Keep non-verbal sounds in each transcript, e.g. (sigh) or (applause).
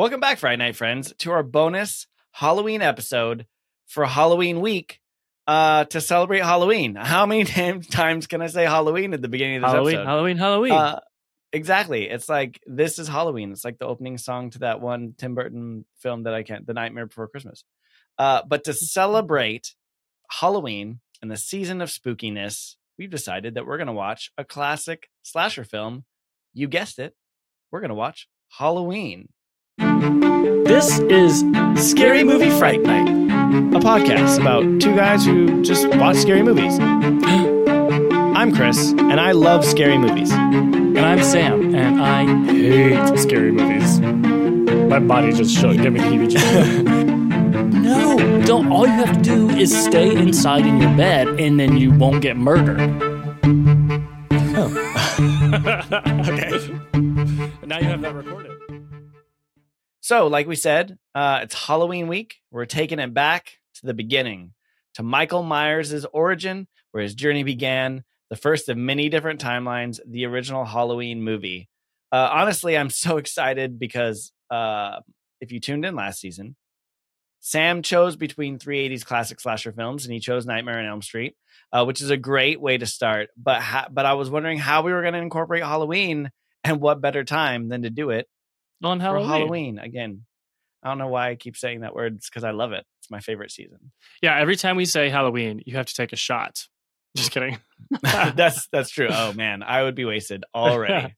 Welcome back, Friday Night Friends, to our bonus Halloween episode for Halloween week uh, to celebrate Halloween. (laughs) How many times can I say Halloween at the beginning of this Halloween, episode? Halloween, Halloween. Uh, exactly. It's like this is Halloween. It's like the opening song to that one Tim Burton film that I can't, The Nightmare Before Christmas. Uh, but to celebrate Halloween and the season of spookiness, we've decided that we're going to watch a classic slasher film. You guessed it. We're going to watch Halloween. This is Scary Movie Fright Night, a podcast about two guys who just watch scary movies. (gasps) I'm Chris, and I love scary movies. and I'm Sam, and I hate scary movies. My body just shook. Give me the heebie (laughs) No, don't. All you have to do is stay inside in your bed, and then you won't get murdered. Oh. (laughs) okay. (laughs) now you have that recorded. So, like we said, uh, it's Halloween week. We're taking it back to the beginning, to Michael Myers' origin, where his journey began, the first of many different timelines, the original Halloween movie. Uh, honestly, I'm (laughs) so excited because uh, if you tuned in last season, Sam chose between 380s classic slasher films, and he chose Nightmare on Elm Street, uh, which is a great way to start. But ha- but I was wondering how we were going to incorporate Halloween, and what better time than to do it On for Halloween. Halloween again. I don't know why I keep saying that word. It's because I love it. It's my favorite season. Yeah, every time we say Halloween, you have to take a shot. Just kidding. (laughs) that's (laughs) that's true. Oh man, I would be wasted (laughs) already.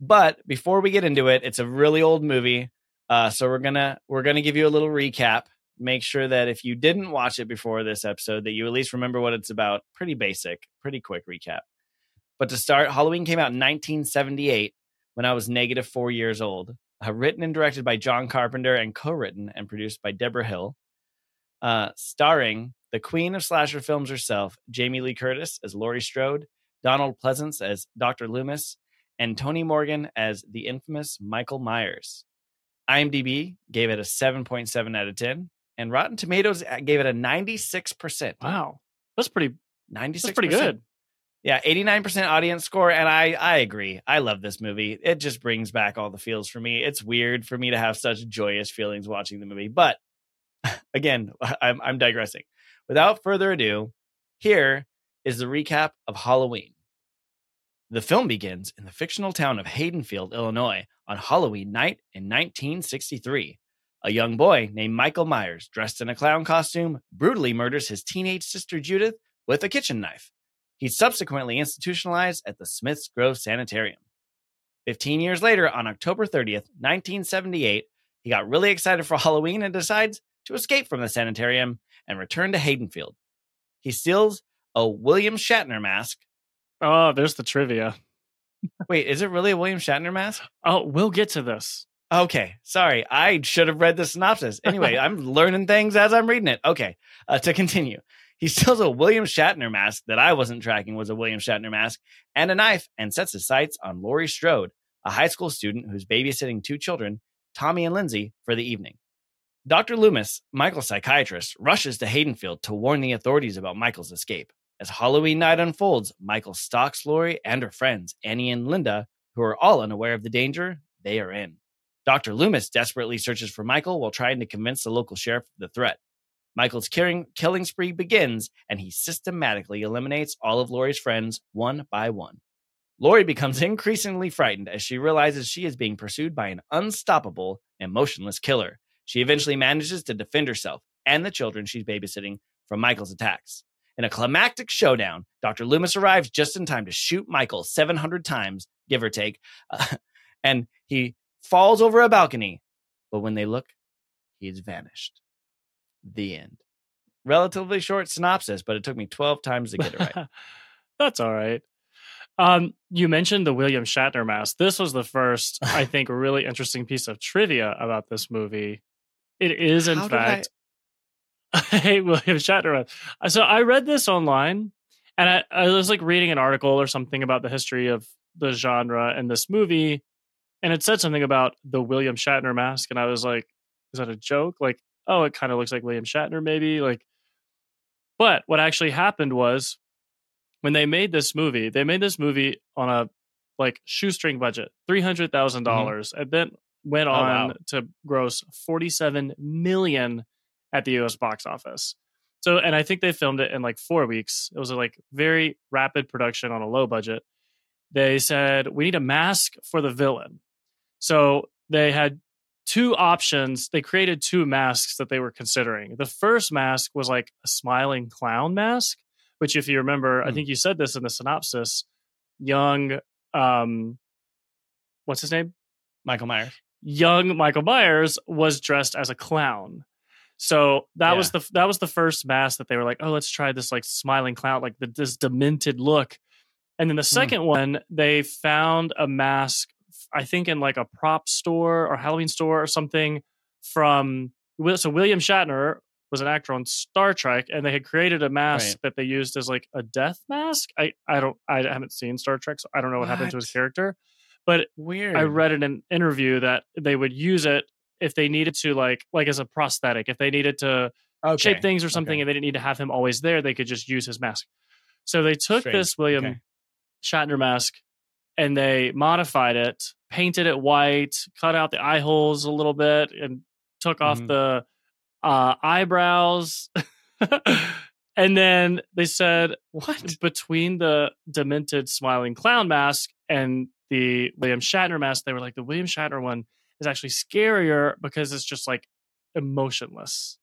but before we get into it, it's a really old movie. Uh, so we're gonna we're gonna give you a little recap. Make sure that if you didn't watch it before this episode, that you at least remember what it's about. Pretty basic, pretty quick recap. But to start, Halloween came out in 1978 when I was negative four years old. Uh, written and directed by John Carpenter and co-written and produced by Debra Hill. Uh, starring the queen of slasher films herself, Jamie Lee Curtis as Laurie Strode, Donald Pleasence as Dr. Loomis, and Tony Morgan as the infamous Michael Myers. IMDb gave it a 7.7 out of 10, and Rotten Tomatoes uh, gave it a 96%. Wow, that's pretty. 96%. That's pretty good. Yeah, 89% audience score. And I, I agree. I love this movie. It just brings back all the feels for me. It's weird for me to have such joyous feelings watching the movie. But (laughs) again, (laughs) I'm, I'm digressing. Without further ado, here is the recap of Halloween. The film begins in the fictional town of Haddonfield, Illinois, on Halloween night in 1963. A young boy named Michael Myers, dressed in a clown costume, brutally murders his teenage sister Judith with a kitchen knife. He's subsequently institutionalized at the Smiths Grove Sanitarium. 15 years later, on October 30th, 1978, he got really excited for (laughs) Halloween and decides to escape from the sanitarium and return to Haddonfield. He steals a William Shatner mask. Oh, there's the trivia. Wait, is it really a William Shatner mask? Oh, we'll get to this. Okay, sorry. I should have read the synopsis. Anyway, (laughs) I'm learning things as I'm reading it. Okay, uh, to continue. He steals a William Shatner mask that I wasn't tracking was a William Shatner mask and a knife and sets his sights on Laurie Strode, a high school student who's babysitting two children, Tommy and Lindsay, for the evening. Dr. Loomis, Michael's psychiatrist, rushes to Haddonfield to warn the authorities about Michael's escape. As Halloween night unfolds, Michael stalks Laurie and her friends, Annie and Linda, who are all unaware of the danger they are in. Dr. Loomis desperately searches for Michael while trying to convince the local sheriff of the threat. Michael's killing, killing spree begins, and he systematically eliminates all of Laurie's friends one by one. Laurie becomes (laughs) increasingly frightened as she realizes she is being pursued by an unstoppable, emotionless killer. She eventually manages to defend herself and the children she's babysitting from Michael's attacks. In a climactic showdown, Dr. Loomis arrives just in time to shoot Michael 700 times, give or take, uh, (laughs) and he falls over a balcony. But when they look, he's vanished. The end. Relatively short synopsis, but it took me 12 times to get it right. (laughs) That's all right. Um, you mentioned the William Shatner mask. This was the first, I (laughs) think, really interesting piece of trivia about this movie. It is, in How did I- fact, (laughs) a William Shatner. Uh, So I read this online, and I, I was like reading an article or something about the history of the genre and this movie, and it said something about the William Shatner mask, and I was like, "Is that a joke?" Like, oh, it kind of looks like William Shatner, maybe. Like, but what actually happened was when they made this movie, they made this movie on a like shoestring budget, mm-hmm. three hundred thousand dollars, and then went Oh, on wow. to gross 47 million at the US box office. So, and I think they filmed it in like four weeks. It was a like very rapid production on a low budget. They said, we need a mask for the villain. So they had two options. They created two masks that they were considering. The first mask was like a smiling clown mask, which, if you remember, I Hmm. think you said this in the synopsis. Young, um, what's his name? Michael Myers. Young Michael Myers was dressed as a clown. So that was the that was the first mask that they were like, oh, let's try this like smiling clown, like the, this demented look. And then the second one, they found a mask, I think in like a prop store or Halloween store or something from so William Shatner was an actor on Star Trek, and they had created a mask Right. that they used as like a death mask. I I don't I haven't seen Star Trek, so I don't know what, happened to his character. But Weird. I read in an interview that they would use it if they needed to like like as a prosthetic, if they needed to okay. shape things or something Okay. and they didn't need to have him always there, they could just use his mask. So they took Strange. this William Okay. Shatner mask and they modified it, painted it white, cut out the eye holes a little bit, and took off Mhm. the uh, eyebrows. (laughs) and then they said, What? (laughs) between the demented smiling clown mask and the William Shatner mask, they were like, the William Shatner one is actually scarier because it's just like emotionless.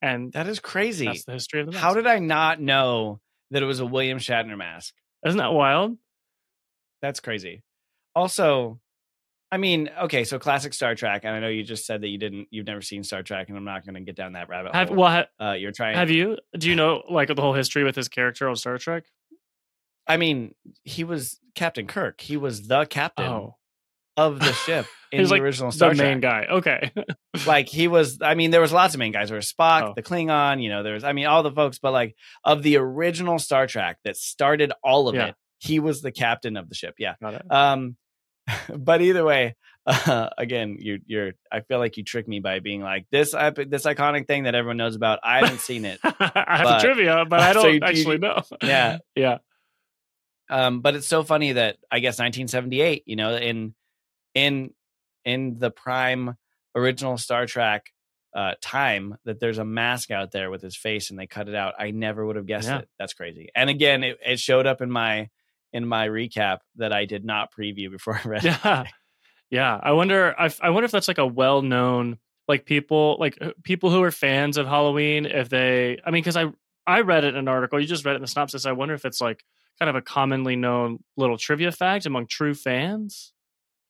And That is crazy. that's the history of the mask. How did I not know that it was a William Shatner mask? Isn't that wild? That's crazy. Also, I mean, okay, so classic Star Trek, and I know you just said that you didn't, you've never seen Star Trek, and I'm not going to get down that rabbit Have hole. well, ha- uh, you're trying. have you? Do you know like the whole history with his character on Star Trek? I mean, he was Captain Kirk. He was the captain Oh, of the ship (laughs) in the like original the Star main Trek. guy. Okay, Like he was. I mean, there was lots of main guys. There was Spock, Oh. the Klingon. You know, there was. I mean, all the folks. But like of the original Star Trek that started all of Yeah. it, he was the captain of the ship. Yeah. Um, (laughs) but either way, uh, again, you, you're. I feel like you tricked me by being like this. epic, this iconic thing that everyone knows about. I haven't seen it. (laughs) I have but- trivia, but (laughs) I don't you- you- actually know. Yeah. yeah. Um, but it's so funny that I guess 1978. You know, in in in the prime original Star Trek uh, time, that there's a mask out there with his face, and they cut it out. I never would have guessed Yeah. it. That's crazy. And again, it, it showed up in my in my recap that I did not preview before I (laughs) read. it. yeah yeah i wonder I, I wonder if that's like a well-known like people like uh, people who are fans of halloween if they i mean because i i read it in an article you just read it in the synopsis i wonder if it's like kind of a commonly known little trivia fact among true fans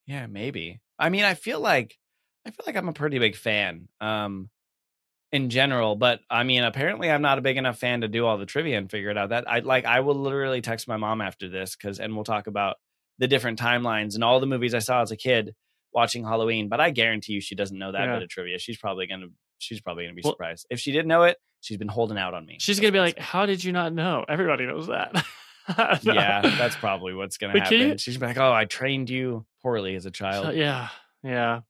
Yeah, maybe. I mean, I feel like I feel like I'm a pretty big fan um in general, but I mean, apparently I'm not a big enough fan to do all the trivia and figure it out. That I like I will literally text my mom after this cuz and we'll talk about the different timelines and all the movies I saw as a kid watching Halloween, but I guarantee you she doesn't know that Yeah. bit of trivia. She's probably to she's probably to be Well- surprised. If she didn't know it, she's been holding out on me. she's gonna be like how did you not know everybody knows that (laughs) yeah, that's probably what's to But happen. you- She's like, "Oh, I trained you poorly as a child." Yeah yeah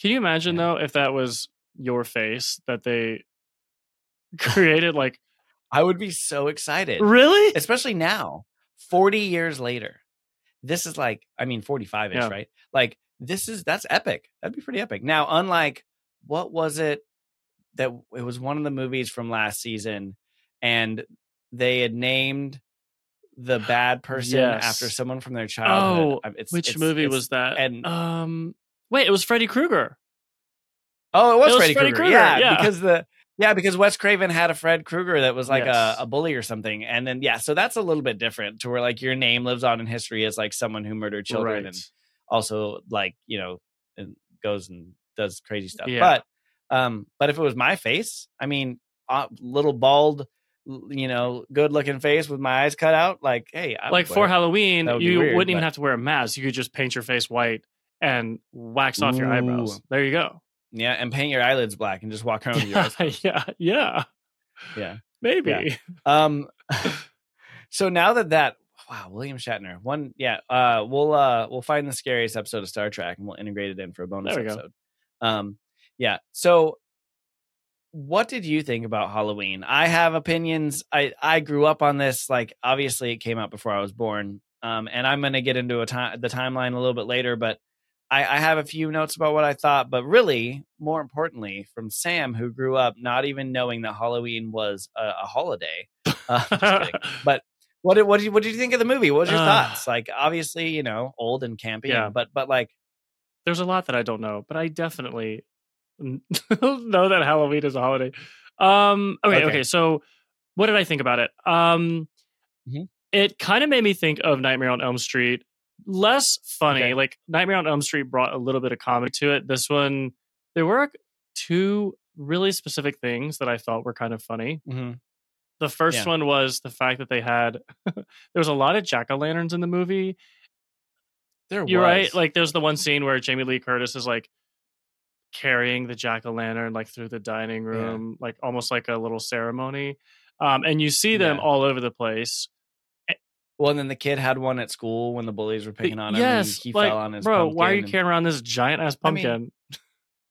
can you imagine Yeah. though if that was your face that they (laughs) (laughs) created like I would be so excited. really especially now 40 years later this is like i mean 45 ish Yeah. right like this is that's epic that'd be pretty epic now unlike what was it that it was one of the movies from last season and they had named the bad (sighs) person Yes. after someone from their childhood oh it's, which it's- movie it's- was that and- um wait it was freddy krueger oh it was, it was freddy, Freddy krueger, Yeah, yeah. because the yeah because wes craven had a fred krueger that was like Yes. a, a bully or something and then yeah so that's a little bit different to where like your name lives on in history as like someone who murdered children right. and also like you know and goes and does crazy stuff Yeah. but um but if it was my face i mean uh, little bald you know good looking face with my eyes cut out like hey I like for. Halloween, would you weird, wouldn't even have to wear a mask. You could just paint your face white and wax off your eyebrows. There you go. Yeah and paint your eyelids black and just walk around with your eyes (laughs) yeah, yeah, yeah maybe. Yeah. (laughs) um (laughs) so now that that wow william shatner one yeah uh we'll uh we'll find the scariest episode of star trek and we'll integrate it in for a bonus we go. episode um yeah so what did you think about halloween i have opinions i i grew up on this like obviously it came out before i was born um and i'm gonna get into a time the timeline a little bit later but I, I have a few notes about what I thought, but really, more importantly, from Sam, who grew up not even knowing that Halloween was a, a holiday. (laughs) Uh, (laughs) but what did what did you what did you think of the movie? What was your Uh, thoughts? Like, obviously, you know, old and campy, Yeah. but but like, There's a lot that I don't know, but I definitely (laughs) know that Halloween is a holiday. Um, okay, okay, Okay. So, what did I think about it? Um, Mhm. it kind of made me think of Nightmare on Elm Street. Less funny, Okay. like Nightmare on Elm Street brought a little bit of comedy to it. This one, there were two really specific things that I thought were kind of funny. mhm. The first Yeah. one was the fact that they had (laughs) there was a lot of jack o' lanterns in the movie. there You're was. right. Like there's the one scene where Jamie Lee Curtis is like carrying the jack o' lantern like through the dining room, like almost like a little ceremony. Um, and you see them Yeah. all over the place. Well, and then the kid had one at school when the bullies were picking on him. yes, and he like fell on his bro, why are you carrying around this giant ass I mean, pumpkin?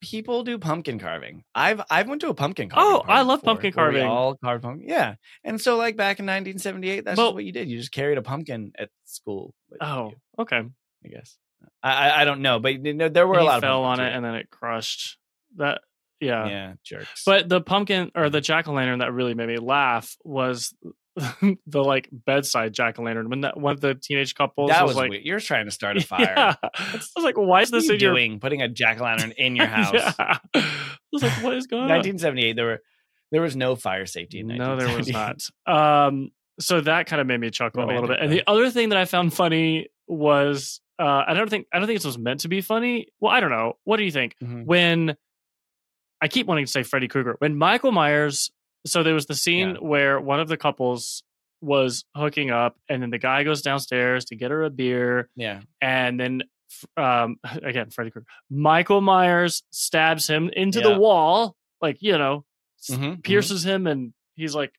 people do pumpkin carving. I've I've went to a pumpkin carving. Oh, I love before, pumpkin carving. all carved pumpkin. Yeah, and so like back in 1978, that's just what you did. You just carried a pumpkin at school. oh, you, okay. I guess. I, I don't know, but you know, there were And a he lot of fell on it and then it crushed. That yeah. yeah. yeah, jerks. But the pumpkin or the jack o' lantern that really made me laugh was (laughs) the like bedside jack o' lantern when that one of the teenage couples that was, was like, weird. You're trying to start (laughs) a fire. Yeah. I was like, why is this in your doing? Putting a jack o' lantern (laughs) in your house. Yeah. I was like, what is going on? 1978. There were there was no fire safety in No, there was not. Um, so that kind of made me chuckle a little bit. And the other thing that I found funny was uh, I don't think I don't think this was meant to be funny. Well, I don't know. What do you think? Mhm. When I keep wanting to say Freddy Krueger, when Michael Myers, so there was the scene Yeah. where one of the couples was hooking up, and then the guy goes downstairs to get her a beer, Yeah, and then um (laughs) again Freddy Krueger, Michael Myers stabs him into Yeah. the wall, like you know, Mhm, mhm. pierces him, and he's like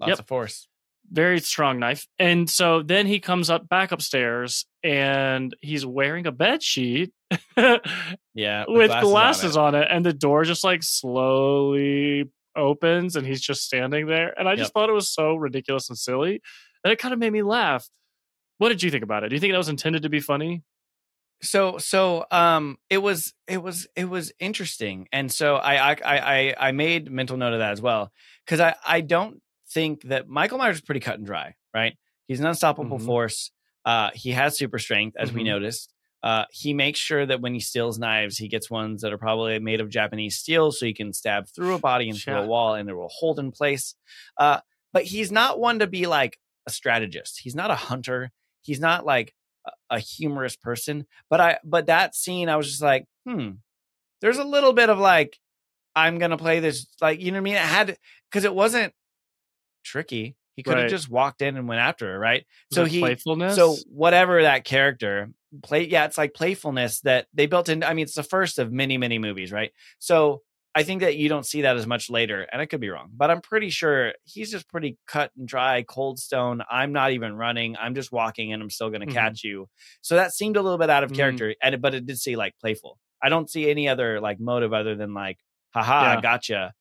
lots Yep. of force. very strong knife. And so then he comes up back upstairs, and he's wearing a bed sheet (laughs) Yeah, with on glasses it. on it, and the door just like slowly opens, and he's just standing there. And I just Yep. thought it was so ridiculous and silly that it kind of made me laugh. What did you think about it? Do you think that was intended to be funny? so so um it was it was it was interesting and so i i i i made mental note of that as well because i i don't think that michael myers is pretty cut and dry right he's an unstoppable Mhm. force uh he has super strength as we Mhm. noticed uh he makes sure that when he steals knives he gets ones that are probably made of japanese steel so he can stab through a body and through a wall and it will hold in place. Uh but he's not one to be like a strategist. He's not a hunter. He's not like a- a humorous person. But i but that scene i was just like hmm. There's a little bit of like i'm gonna play this like you know what i mean? It had because it wasn't tricky he could have Right. just walked in and went after her right so he playfulness. so whatever that character play yeah it's like playfulness that they built in i mean it's the first of many many movies right so i think that you don't see that as much later and i could be wrong but i'm pretty sure he's just pretty cut and dry cold stone i'm not even running i'm just walking and i'm still going to Mhm. catch you so that seemed a little bit out of Mhm. character and but it did seem like playful i don't see any other like motive other than like haha Yeah. I gotcha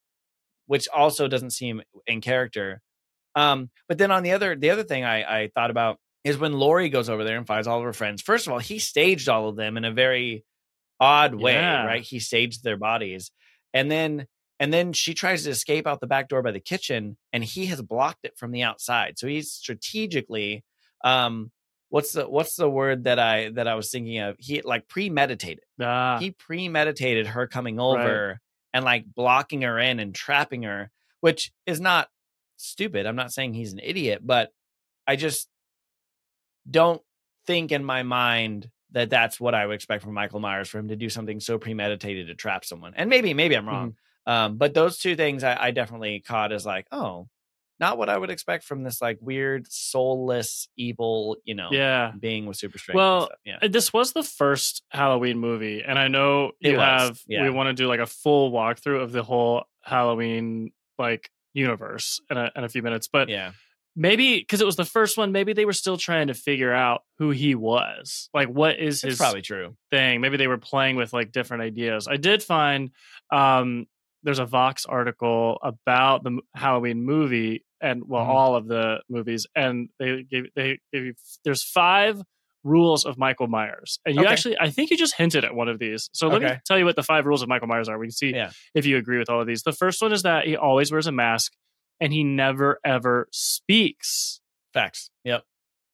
which also doesn't seem in character um but then on the other the other thing i i thought about is when Laurie goes over there and finds all of her friends. First of all, he staged all of them in a very odd way, Yeah. right? He staged their bodies. And then and then she tries to escape out the back door by the kitchen and he has blocked it from the outside. So he's strategically um what's the what's the word that I that I was thinking of? He like premeditated. Ah, He premeditated her coming over and like blocking her in and trapping her, which is not stupid. I'm not saying he's an idiot, but I just don't think in my mind that that's what I would expect from Michael Myers for him to do something so premeditated to trap someone. And maybe, maybe I'm wrong. Um, but those two things I, I definitely caught as like, oh, not what I would expect from this like weird, soulless, evil, you know, yeah. being with super strength. Well, yeah, Uh, This was the first Halloween movie, and I know you have. yeah. We want to do like a full walkthrough of the whole Halloween like universe in a, in a few minutes, but yeah, maybe because it was the first one, maybe they were still trying to figure out who he was. Like, what is his probably true. thing? Maybe they were playing with like different ideas. I did find um, there's a Vox article about the Halloween movie and well, Mhm. all of the movies, and they gave they gave you, there's five rules of Michael Myers. And you Okay. actually, I think you just hinted at one of these. So let me tell you what the five rules of Michael Myers are. We can see Yeah. if you agree with all of these. The first one is that he always wears a mask and he never ever speaks. Facts. Yep.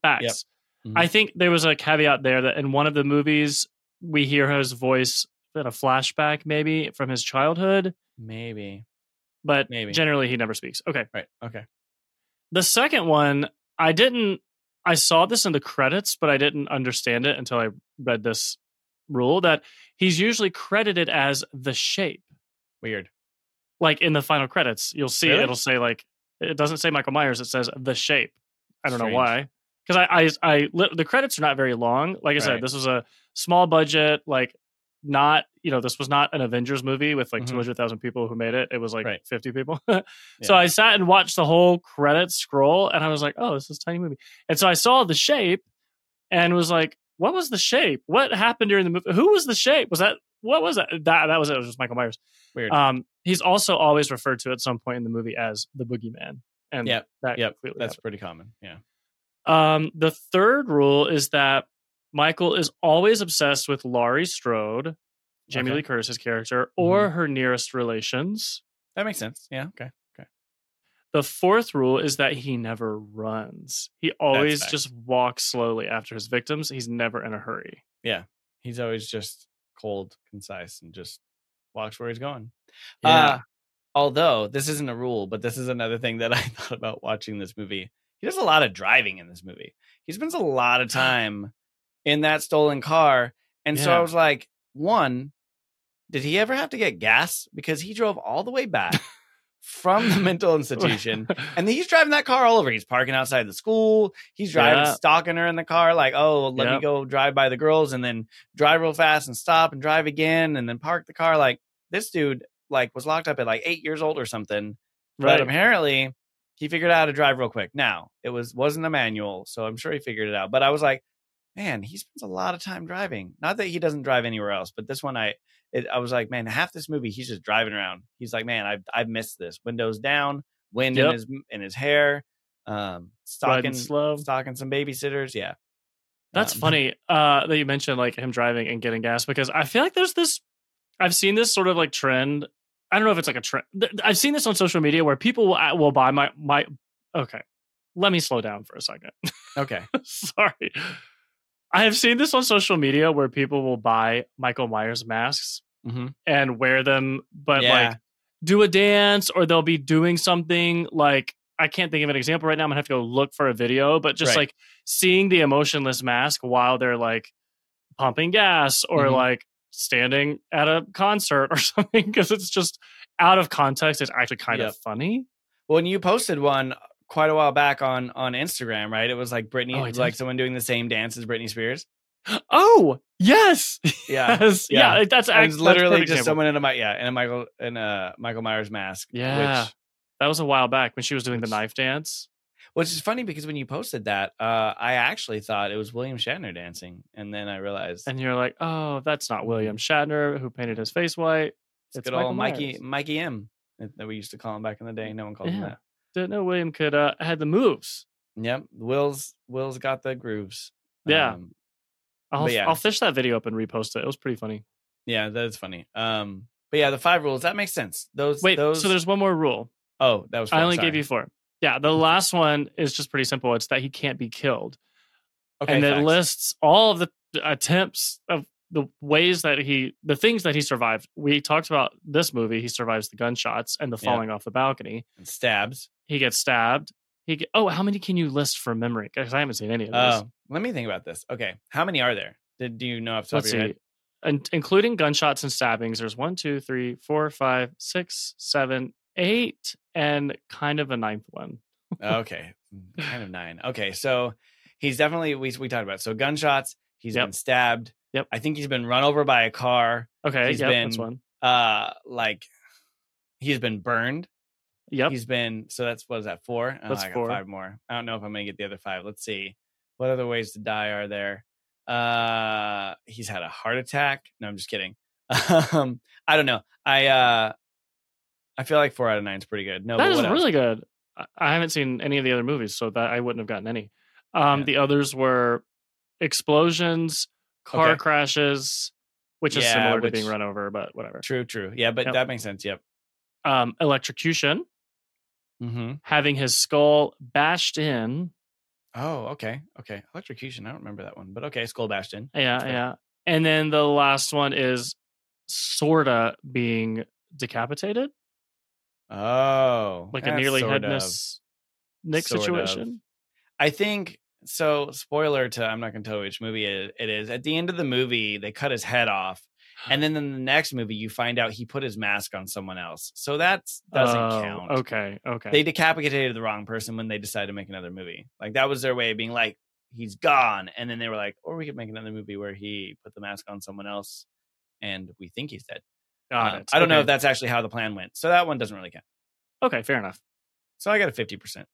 Facts. Mhm. I think there was a caveat there that in one of the movies we hear his voice in a flashback, maybe from his childhood, Maybe. but Maybe. generally he never speaks. Okay. Right. Okay. The second one, I didn't. I saw this in the credits, but I didn't understand it until I read this rule that he's usually credited as the shape. Weird. Like in the final credits, you'll see Really? it'll say like it doesn't say Michael Myers, it says the shape. I don't know why. Because I, I, I, the credits are not very long. Like I said, this was a small budget, like not, you know, this was not an Avengers movie with like Mhm. 200,000 people who made it. It was like Right. 50 people. (laughs) So I sat and watched the whole credits scroll and I was like, oh, this is a tiny movie. And so I saw the shape and was like, what was the shape? What happened during the movie? Who was the shape? Was that, what was that? That, that was it. It was just Michael Myers. Weird. Um, he's also always referred to at some point in the movie as the boogeyman. And yeah that yep, That's pretty common. Yeah. um, the third rule is that Michael is always obsessed with Laurie Strode, Jamie Okay. Lee Curtis's character, or her nearest relations. That makes sense. Yeah. Okay. Okay. The fourth rule is that he never runs. He always just walks slowly after his victims. He's never in a hurry. Yeah. He's always just cold, concise, and just walks where he's going. Yeah. Uh, although this isn't a rule, but this is another thing that (laughs) I thought about watching this movie. He does a lot of driving in this movie. He spends a lot of (gasps) time in that stolen car. And so I was like, one, did he ever have to get gas? Because he drove all the way back from the (laughs) mental institution. And he's driving that car all over. He's parking outside the school. He's driving, Yeah. stalking her in the car, like, oh, let me go drive by the girls and then drive real fast and stop and drive again and then park the car. Like, this dude, like, was locked up at like eight years old or something. But right. apparently he figured out how to drive real quick. Now, it was wasn't a manual, so I'm sure he figured it out. But I was like, man, he spends a lot of time driving. Not that he doesn't drive anywhere else, but this one I it, I was like, man, half this movie he's just driving around. He's like, man, I've I've missed this. Windows down, wind in his in his hair, um, stalking slow. stalking some babysitters. Yeah, That's Um, funny uh, that you mentioned like him driving and getting gas because I feel like there's this. I've seen this sort of like trend. I don't know if it's like a trend. I've seen this on social media where people will, uh, will buy my my. Okay, let me slow down for a second. Okay, (laughs) Sorry. I have seen this on social media where people will buy Michael Myers masks hmm and wear them, but Yeah. like do a dance or they'll be doing something like I can't think of an example right now. I'm gonna have to go look for a video, but just Right. like seeing the emotionless mask while they're like pumping gas or Mhm. like standing at a concert or (laughs) something because it's just out of context. It's actually kind Yep. of funny. When you posted one quite a while back on on Instagram, right? It was like Britney, Oh, like someone doing the same dance as Britney Spears. Oh yes, Yeah. (laughs) yes, yeah. Yeah. That's It act- was that's literally just example. someone in a yeah in a Michael in a Michael Myers mask. Yeah. which, That was a while back when she was doing the knife dance. which is funny because when you posted that, uh, I actually thought it was William Shatner dancing, and then I realized And you're like, oh, that's not William Shatner who painted his face white. it's it's good Michael old Mikey Myers. Mikey M that that we used to call him back in the day. No one called him that. Didn't know William could uh had the moves. Yep, Will's Will's got the grooves. Yeah. Um, I'll yeah. I'll fish that video up and repost it. It was pretty funny. yeah, that is funny. Um, but yeah, the five rules that makes sense. Those Wait, those. so there's one more rule. oh, that was. I only sorry. gave you four. Yeah, the (laughs) last one is just pretty simple. It's that he can't be killed. okay, and it facts. lists all of the attempts of the ways that he the things that he survived. We talked about this movie. He survives the gunshots and the Yeah. falling off the balcony. And stabs. He gets stabbed. He get, oh, how many can you list from memory? Because I haven't seen any of those. Oh, let me think about this. Okay, how many are there? Did do you know off the top Let's of your see. head? And including gunshots and stabbings, there's one, two, three, four, five, six, seven, eight, and kind of a ninth one. (laughs) okay, kind of nine. Okay, so he's definitely we we talked about it. so gunshots. He's Yep. been stabbed. Yep. I think he's been run over by a car. Okay, He's yep, that's been- one. Uh, like he's been burned. Yep. He's been so that's what is that four? Oh, That's four. Five more. I don't know if I'm gonna get the other five. Let's see. What other ways to die are there? Uh, he's had a heart attack. No, I'm just kidding. (laughs) Um, I don't know. I uh, I feel like four out of nine is pretty good. No, that is really good. I- I haven't seen any of the other movies, so that I wouldn't have gotten any. Um, Yeah. The others were explosions, car Okay. crashes, which is similar which- to being run over, but whatever. True, true. Yeah, but Yep. that makes sense. Yep. Um, electrocution, Mm-hmm. having his skull bashed in. Oh, okay. Okay. Electrocution. I don't remember that one, but okay. Skull bashed in. Yeah, yeah. And then the last one is sorta being decapitated, Oh, like a nearly sort of. headless Nick Sort of. situation. I think so. Spoiler to I'm not going to tell which movie it it is. At the end of the movie, they cut his head off, and (gasps) then in the next movie, you find out he put his mask on someone else. So that doesn't Oh, count. Okay, okay. They decapitated the wrong person when they decided to make another movie. Like that was their way of being like, he's gone, and then they were like, or we could make another movie where he put the mask on someone else, and we think he's dead. Got Um, it. I don't know if that's actually how the plan went. So that one doesn't really count. Okay, fair enough. So I got a 50%.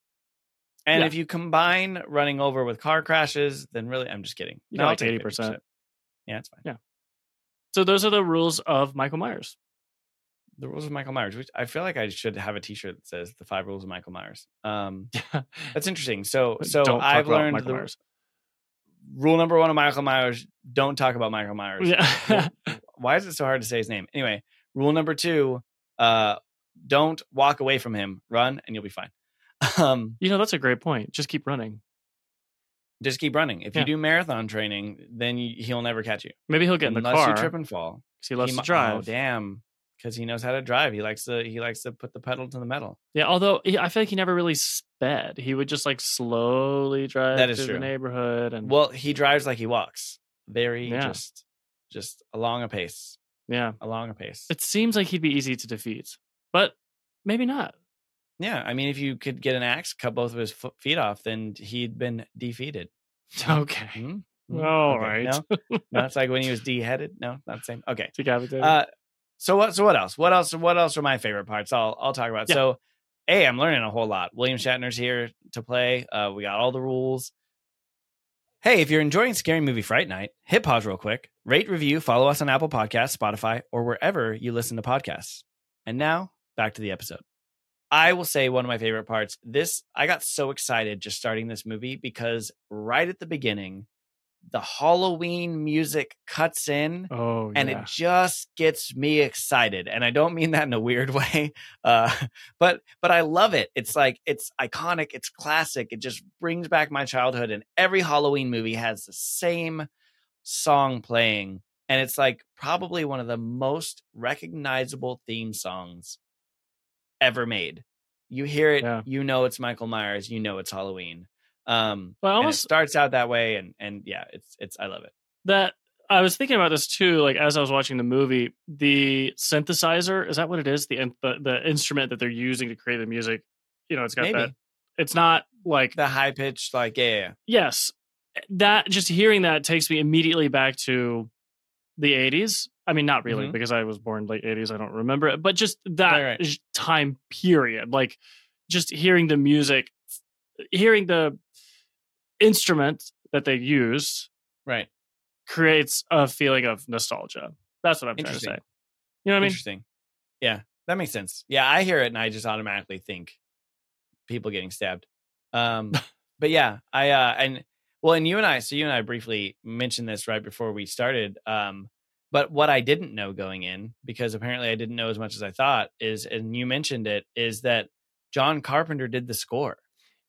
And Yeah. if you combine running over with car crashes, then really, I'm just kidding. You No, like 80%. 50%. Yeah, it's fine. Yeah. So those are the rules of Michael Myers. The rules of Michael Myers, which I feel like I should have a T-shirt that says the five rules of Michael Myers. Um, (laughs) that's interesting. So, so Don't I've learned Michael the Myers. rule number one of Michael Myers: don't talk about Michael Myers. Yeah. (laughs) Why is it so hard to say his name? Anyway, rule number two: uh, don't walk away from him. Run, and you'll be fine. (laughs) Um, you know, that's a great point. Just keep running. just keep running. If Yeah. you do marathon training, then you, he'll never catch you Maybe he'll get in the unless car you trip and fall. 'cause he loves He to drive. Oh, damn, because he knows how to drive. He likes to. He likes to put the pedal to the metal. Yeah, although he, I feel like he never really sped. He would just like slowly drive That is through true. the neighborhood and Well, he drives like he walks. Very Yeah. just, just along a pace, yeah. along a pace. It seems like he'd be easy to defeat, but maybe not. Yeah, I mean, if you could get an axe, cut both of his feet off, then he'd been defeated. (laughs) Okay. Hmm? Hmm? All Okay, right. No, no, it's like when he was (laughs) deheaded. No, not the same. Okay. Decapitated. Uh, so what? So what else? What else? What else are my favorite parts? I'll I'll talk about. Yeah. So, hey, I'm learning a whole lot. William Shatner's here to play. Uh, we got all the rules. Hey, if you're enjoying Scary Movie Fright Night, hit pause real quick, rate, review, follow us on Apple Podcasts, Spotify, or wherever you listen to podcasts. And now back to the episode. I will say one of my favorite parts. This I got so excited just starting this movie because right at the beginning, the Halloween music cuts in oh, and yeah. it just gets me excited and i don't mean that in a weird (laughs) way uh but but i love it it's like it's iconic it's classic it just brings back my childhood and every halloween movie has the same song playing and it's like probably one of the most recognizable theme songs ever made you hear it Yeah. you know it's michael myers you know it's halloween um Well, I and it almost starts out that way and and yeah it's it's i love it that I was thinking about this too. Like as I was watching the movie, the synthesizer is that what it is? The the, the instrument that they're using to create the music. You know, it's got Maybe. that. It's not like the high pitched like yeah, yeah, yeah. yes, that just hearing that takes me immediately back to the 80s. I mean, not really Mhm. because I was born late 80s. I don't remember it, but just that Right, right. time period, like just hearing the music, hearing the instrument that they used right creates a feeling of nostalgia. That's what I'm trying to say. You know what I mean? Interesting. Yeah, that makes sense. Yeah, I hear it and I just automatically think people getting stabbed. Um, (laughs) but yeah, I uh, and well, and you and I, so you and I briefly mentioned this right before we started. Um, but what I didn't know going in, because apparently I didn't know as much as I thought, is and you mentioned it, is that John Carpenter did the score.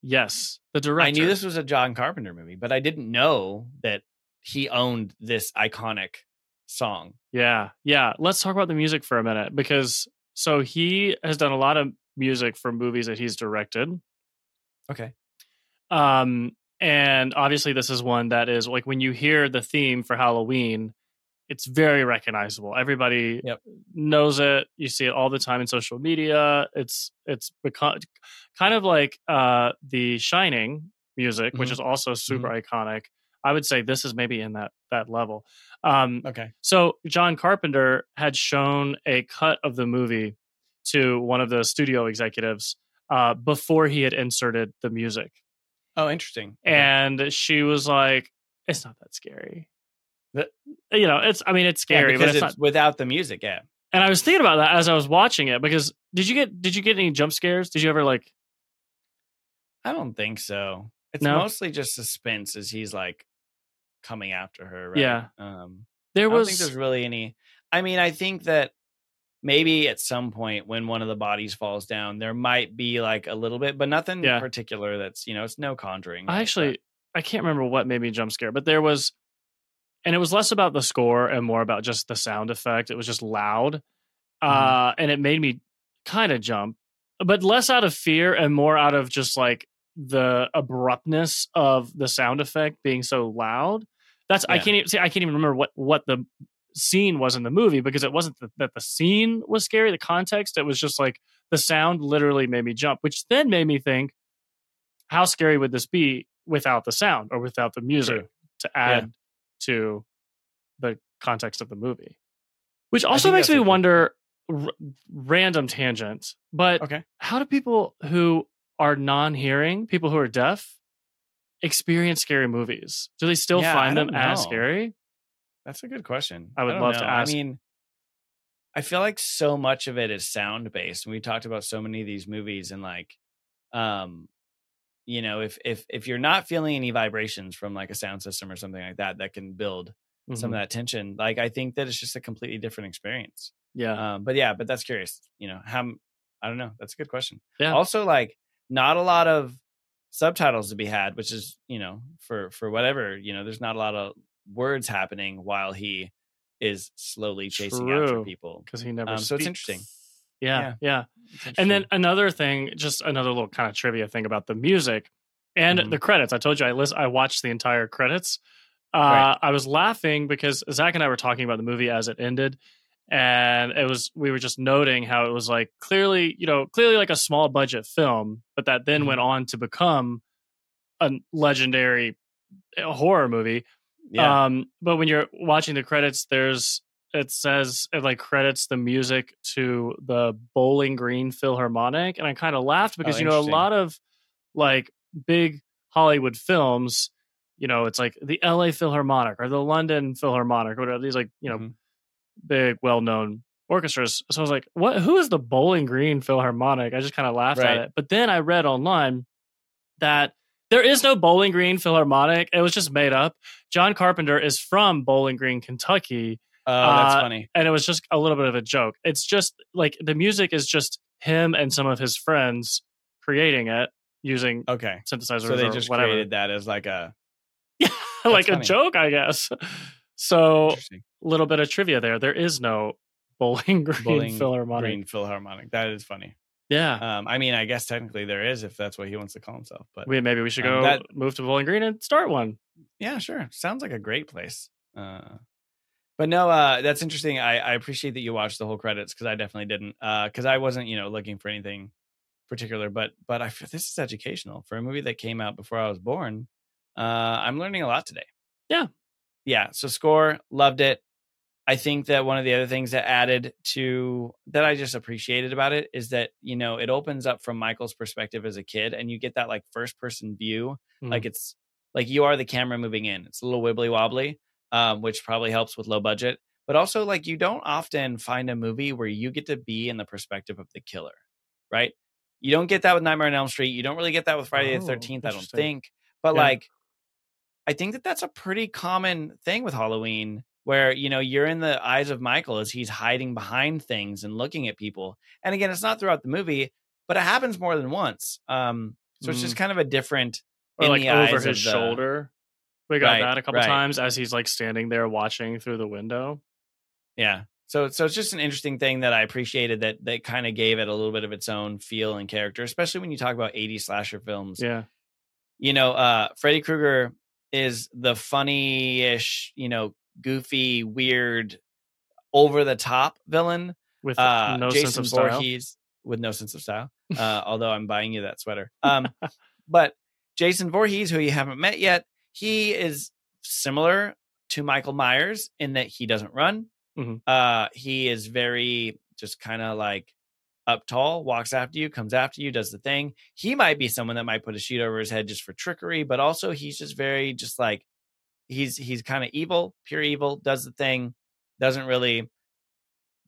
Yes, the director. I knew this was a John Carpenter movie, but I didn't know that he owned this iconic song. Yeah, yeah. Let's talk about the music for a minute because so he has done a lot of music for movies that he's directed. Okay. Um, and obviously, this is one that is like when you hear the theme for Halloween, it's very recognizable. Everybody Yep. knows it. You see it all the time in social media. It's it's become kind of like uh, the Shining music, which Mhm. is also super iconic. I would say this is maybe in that that level. Um, Okay. so John Carpenter had shown a cut of the movie to one of the studio executives uh, before he had inserted the music, Oh, interesting. Okay. and she was like, "It's not that scary." You know, it's. I mean, it's Yeah, scary, but it's, it's not. without the music. Yeah. And I was thinking about that as I was watching it because did you get did you get any jump scares? Did you ever like? I don't think so. It's No? mostly just suspense as he's like coming after her. Right? Yeah. Um, There was. I don't think there's really any. I mean, I think that maybe at some point when one of the bodies falls down, there might be like a little bit, but nothing Yeah. particular. That's you know, it's no conjuring. I actually I can't remember what made me jump scare, but there was and it was less about the score and more about just the sound effect. It was just loud. Uh and it made me kind of jump, but less out of fear and more out of just like the abruptness of the sound effect being so loud. That's I can't even see I can't even remember what what the scene was in the movie because it wasn't the, that the scene was scary, the context, it was just like the sound literally made me jump, which then made me think how scary would this be without the sound or without the music to add to the context of the movie which also makes me wonder r- random tangent but Okay. how do people who are non-hearing people who are deaf experience scary movies do they still Yeah, find them don't as scary That's a good question. I would don't love to ask. I mean, I feel like so much of it is sound based. And we talked about so many of these movies and like, um, you know, if if if you're not feeling any vibrations from like a sound system or something like that, that can build some Mhm. of that tension. Like, I think that it's just a completely different experience. yeah Um, but yeah, but that's curious. You know, how i don't know. That's a good question. Yeah. Also, like, not a lot of subtitles to be had, which is you know for for whatever you know. There's not a lot of words happening while he is slowly chasing after people. because he never Um, so it's interesting. Yeah Yeah. yeah And then another thing, just another little kind of trivia thing about the music and Mhm. the credits. I told you I list, I watched the entire credits. Uh, Right. I was laughing because Zach and I were talking about the movie as it ended, and it was we were just noting how it was like clearly, you know, clearly like a small budget film, but that then Mhm. went on to become a legendary uh, horror movie. yeah, Um, but when you're watching the credits, there's it says it like credits the music to the Bowling Green Philharmonic, and I kind of laughed because Oh, you know a lot of like big Hollywood films, you know, it's like the L.A. Philharmonic or the London Philharmonic or whatever these like you know Mhm. big well known orchestras. So I was like, what? Who is the Bowling Green Philharmonic? I just kind of laughed Right. at it, but then I read online that. There is no Bowling Green Philharmonic. It was just made up. John Carpenter is from Bowling Green, Kentucky, oh, that's uh, funny. and it was just a little bit of a joke. It's just like the music is just him and some of his friends creating it using Okay, synthesizers so they or just whatever, created that as like a (laughs) like a joke, I guess. So, a little bit of trivia there. There is no (laughs) Bowling Green Bowling Philharmonic. Green Philharmonic. That is funny. Yeah, Um, I mean, I guess technically there is if that's what he wants to call himself. But we maybe we should um, go that- move to Bowling Green and start one. yeah, sure. Sounds like a great place. Uh, but no, uh, that's interesting. I, I appreciate that you watched the whole credits because I definitely didn't. Because I wasn't, you know, looking for anything particular. But but I feel this is educational for a movie that came out before I was born. Uh, I'm learning a lot today. Yeah. yeah. So score, loved it. I think that one of the other things that added to that I just appreciated about it is that you know it opens up from Michael's perspective as a kid, and you get that like first person view Mhm. like it's like you are the camera moving in it's a little wibbly wobbly um, which probably helps with low budget but also like you don't often find a movie where you get to be in the perspective of the killer right you don't get that with nightmare on elm street you don't really get that with friday Oh, the 13th i don't think but Yeah. like i think that that's a pretty common thing with halloween where you know you're in the eyes of michael as he's hiding behind things and looking at people and again it's not throughout the movie but it happens more than once um so it's just kind of a different or in like over his shoulder. We got Right, that a couple right. times as he's like standing there watching through the window. Yeah. So so it's just an interesting thing that I appreciated that that kind of gave it a little bit of its own feel and character, especially when you talk about 80 slasher films. Yeah. You know, uh Freddy Krueger is the funny-ish, you know, goofy, weird, over the top villain. With Uh no Jason sense of style. Voorhees with no sense of style. (laughs) Uh although I'm buying you that sweater. Um but Jason Voorhees, who you haven't met yet, he is similar to Michael Myers in that he doesn't run. Mhm. Uh, he is very just kind of like up tall, walks after you, comes after you, does the thing. He might be someone that might put a sheet over his head just for trickery, but also he's just very just like he's he's kind of evil, pure evil, does the thing, doesn't really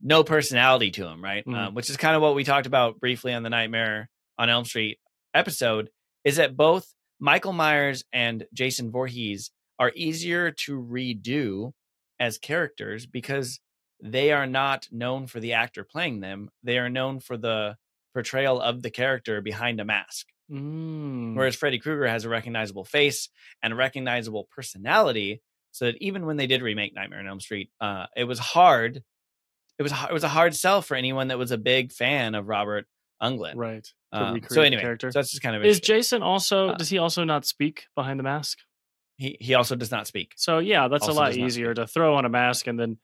no personality to him, right? Mhm. Um, which is kind of what we talked about briefly on the Nightmare on Elm Street episode. Is that both Michael Myers and Jason Voorhees are easier to redo as characters because they are not known for the actor playing them. They are known for the portrayal of the character behind a mask. Mm. Whereas Freddy Krueger has a recognizable face and a recognizable personality, so that even when they did remake Nightmare on Elm Street, uh, it was hard. It was it was a hard sell for anyone that was a big fan of Robert Englund. right. Um, so anyway, character. so that's just kind of Is. Jason also? Uh, does he also not speak behind the mask? he he also does not speak. So yeah, that's Also a lot easier to throw on a mask and then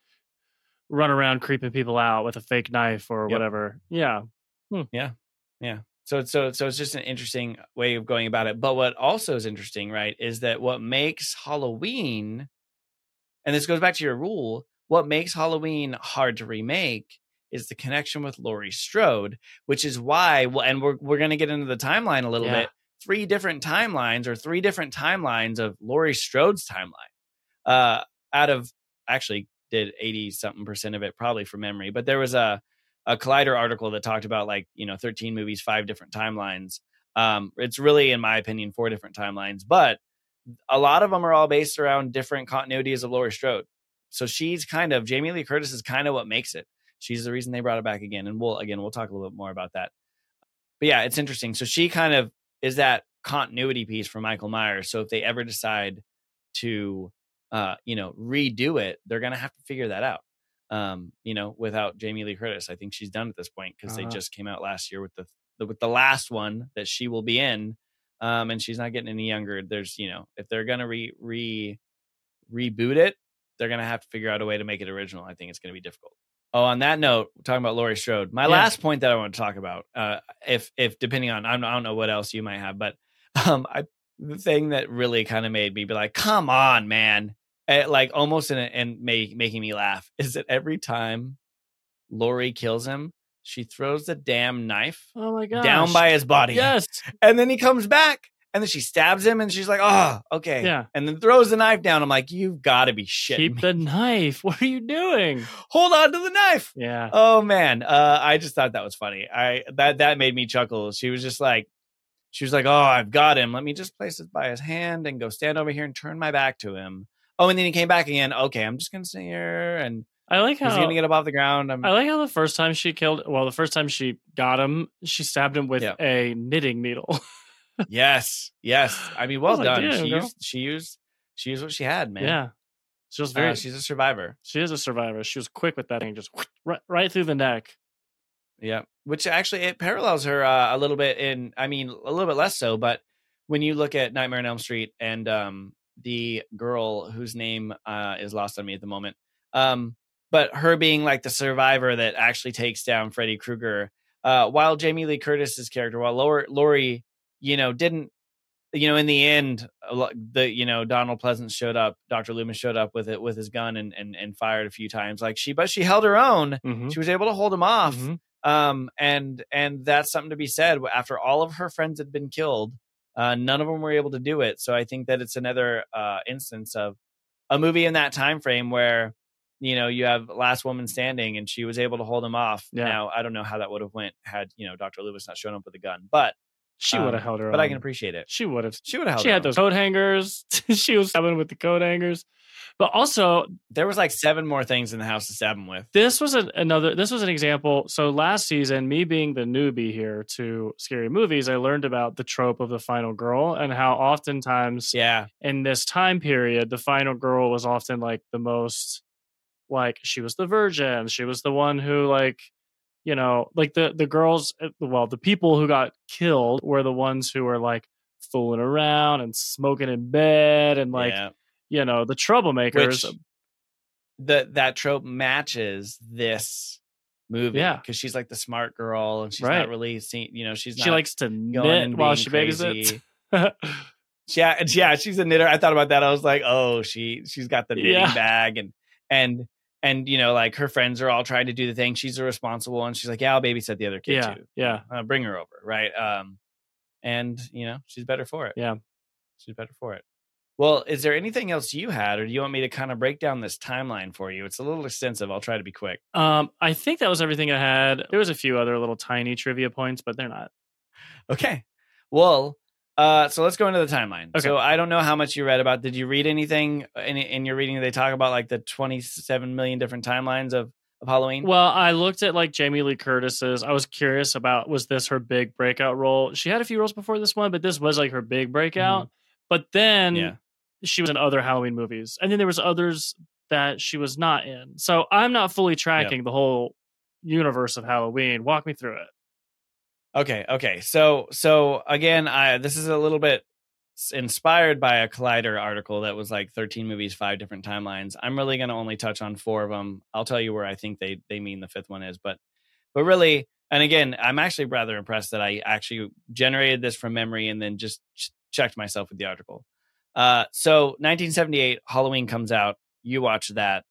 run around creeping people out with a fake knife or Yep. whatever. Yeah. Hmm. Yeah. Yeah. So so so it's just an interesting way of going about it. But what also is interesting, right, is that what makes Halloween, and this goes back to your rule, what makes Halloween hard to remake is the connection with Laurie Strode, which is why. Well, and we're we're gonna get into the timeline a little Yeah. bit. Three different timelines or three different timelines of Laurie Strode's timeline. Uh, out of actually did eighty something percent of it probably from memory, but there was a a Collider article that talked about like you know 13 movies, five different timelines. Um, it's really, in my opinion, four different timelines, but a lot of them are all based around different continuities of Laurie Strode. So she's kind of Jamie Lee Curtis is kind of what makes it. She's the reason they brought it back again, and we'll again we'll talk a little bit more about that. But yeah, it's interesting. So she kind of is that continuity piece for Michael Myers. So if they ever decide to, uh, you know, redo it, they're gonna have to figure that out um, you know, without Jamie Lee Curtis. I think she's done at this point because Uh-huh. they just came out last year with the, the with the last one that she will be in, um, and she's not getting any younger. There's you know, if they're gonna re re reboot it, they're gonna have to figure out a way to make it original. I think it's gonna be difficult. Oh, on that note, talking about Laurie Strode, my Yeah. last point that I want to talk about, uh, if if depending on I don't, I don't know what else you might have, but (laughs) um, I the thing that really kind of made me be like, come on, man, eh, like almost in and make, making me laugh is that every time Laurie kills him, she throws the damn knife Oh my down by his body. Yes. And then he comes back and then she stabs him and she's like, oh, okay. Yeah. And then throws the knife down. I'm like, you've got to be shitting Keep me. the knife. (laughs) What are you doing? Hold on to the knife. Yeah. Oh man. Uh, I just thought that was funny. I that that made me chuckle. She was just like, she was like, oh, I've got him. Let me just place it by his hand and go stand over here and turn my back to him. Oh, and then he came back again. Okay, I'm just gonna sit here and I like how he's gonna get up off the ground. I'm, I like how the first time she killed well, the first time she got him, she stabbed him with Yeah. a knitting needle. (laughs) yes, yes. I mean, well done. "Damn, she girl." used she used she used what she had, man. Yeah. She was Uh, very she's a survivor. she is a survivor. She was quick with that thing, just right, right through the neck. Yeah, which actually it parallels her uh, a little bit in. I mean, a little bit less so, but when you look at Nightmare on Elm Street and um, the girl whose name uh, is lost on me at the moment, um, but her being like the survivor that actually takes down Freddy Krueger, uh, while Jamie Lee Curtis's character, while Laurie, Laurie, you know, didn't, you know, in the end, the you know Donald Pleasence showed up, Doctor Loomis showed up with it with his gun and and and fired a few times, like she, but she held her own. Mhm. She was able to hold him off Mhm. um and and that's something to be said after all of her friends had been killed uh none of them were able to do it so i think that it's another uh instance of a movie in that time frame where you know you have last woman standing and she was able to hold him off Yeah. now i don't know how that would have went had you know dr lewis not shown up with a gun but She um, would have held her but i can appreciate it She would have. she would have held She had own. those coat hangers. (laughs) she was stabbing with the coat hangers. But also, there was like seven more things in the house to stab him with this was a, another this was an example so last season me being the newbie here to scary movies i learned about the trope of the final girl and how oftentimes yeah in this time period the final girl was often like the most like she was the virgin she was the one who like you know like the the girls uh, well the people who got killed were the ones who were like fooling around and smoking in bed and like yeah. you know the troublemakers which the that trope matches this movie Yeah. because she's like the smart girl and she's Right. not really seen you know she's she likes to knit and while she crazy. babysits (laughs) yeah yeah she's a knitter i thought about that i was like oh she she's got the knitting Yeah. bag and and and you know like her friends are all trying to do the thing she's a responsible one she's like yeah i'll babysit the other kid yeah too yeah uh, bring her over right um and you know she's better for it Yeah. she's better for it well is there anything else you had or do you want me to kind of break down this timeline for you it's a little extensive i'll try to be quick Um, I think that was everything I had. There was a few other little tiny trivia points, but they're not. Okay. Well, Uh, so let's go into the timeline. Okay. So I don't know how much you read about. Did you read anything in, in your reading? They talk about like the 27 million different timelines of, of Halloween. Well, I looked at like Jamie Lee Curtis's. I was curious about was this her big breakout role? She had a few roles before this one, but this was like her big breakout. But then Yeah. she was in other Halloween movies, and then there was others that she was not in. So I'm not fully tracking the whole universe of Halloween. Walk me through it. Okay, okay. So so again, I this is a little bit inspired by a Collider article that was like 13 movies, five different timelines. I'm really going to only touch on four of them. I'll tell you where I think they they mean the fifth one is, but but really, and again, I'm actually rather impressed that I actually generated this from memory and then just ch- checked myself with the article. Uh, so 1978, Halloween comes out. You watch that.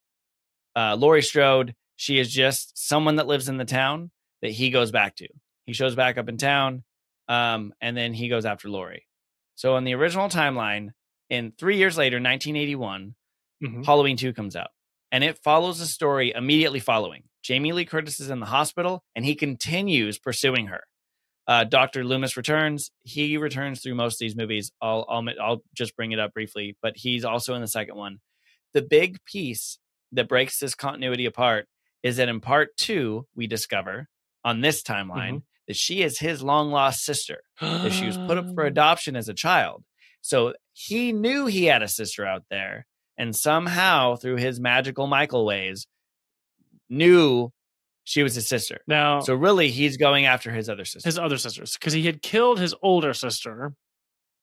Uh, Laurie Strode, she is just someone that lives in the town that he goes back to. He shows back up in town, um, and then he goes after Laurie. So in the original timeline, in three years later, 1981, Mhm. Halloween 2 comes out. And it follows the story immediately following. Jamie Lee Curtis is in the hospital and he continues pursuing her. Uh, Dr. Loomis returns. He returns through most of these movies. I'll, I'll, I'll just bring it up briefly, but he's also in the second one. The big piece that breaks this continuity apart is that in part two, we discover on this timeline that she is his long lost sister that she was put up for (gasps) adoption as a child. So he knew he had a sister out there, and somehow through his magical Michael ways, knew she was his sister. Now, So really, he's going after his other sister. his other sisters, because he had killed his older sister.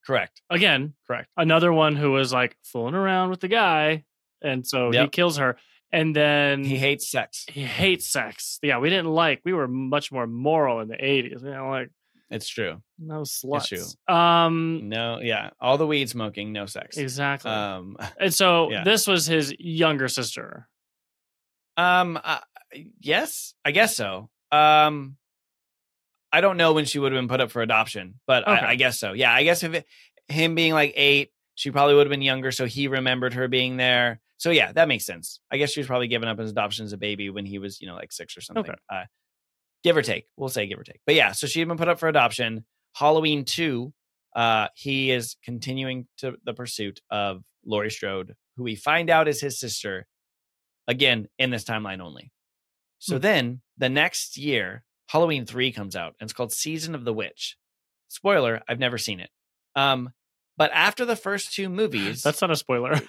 Correct. Again, Correct. another one who was like fooling around with the guy, and so he kills her. And then He hates sex. he hates sex. Yeah, we didn't like. We were much more moral in the eighties. We didn't like It's true. no sluts. It's true. Um, No, yeah, all the weed smoking, no sex. exactly. Um, (laughs) and so yeah. this was his younger sister. um, uh, yes, I guess so. Um, I don't know when she would have been put up for adoption, but Okay. I, I guess so. Yeah, I guess if it, him being like eight, she probably would have been younger, so he remembered her being there. So yeah, that makes sense. I guess she was probably given up as adoption as a baby when he was, you know, like six or something. Okay. Uh, give or take. We'll say give or take. But yeah, so she had been put up for adoption. Halloween two, uh, he is continuing to the pursuit of Laurie Strode, who we find out is his sister, again in this timeline only. So Hmm. then the next year, Halloween three comes out, and it's called Season of the Witch. Spoiler: I've never seen it. Um, but after the first two (laughs) movies, That's not a spoiler.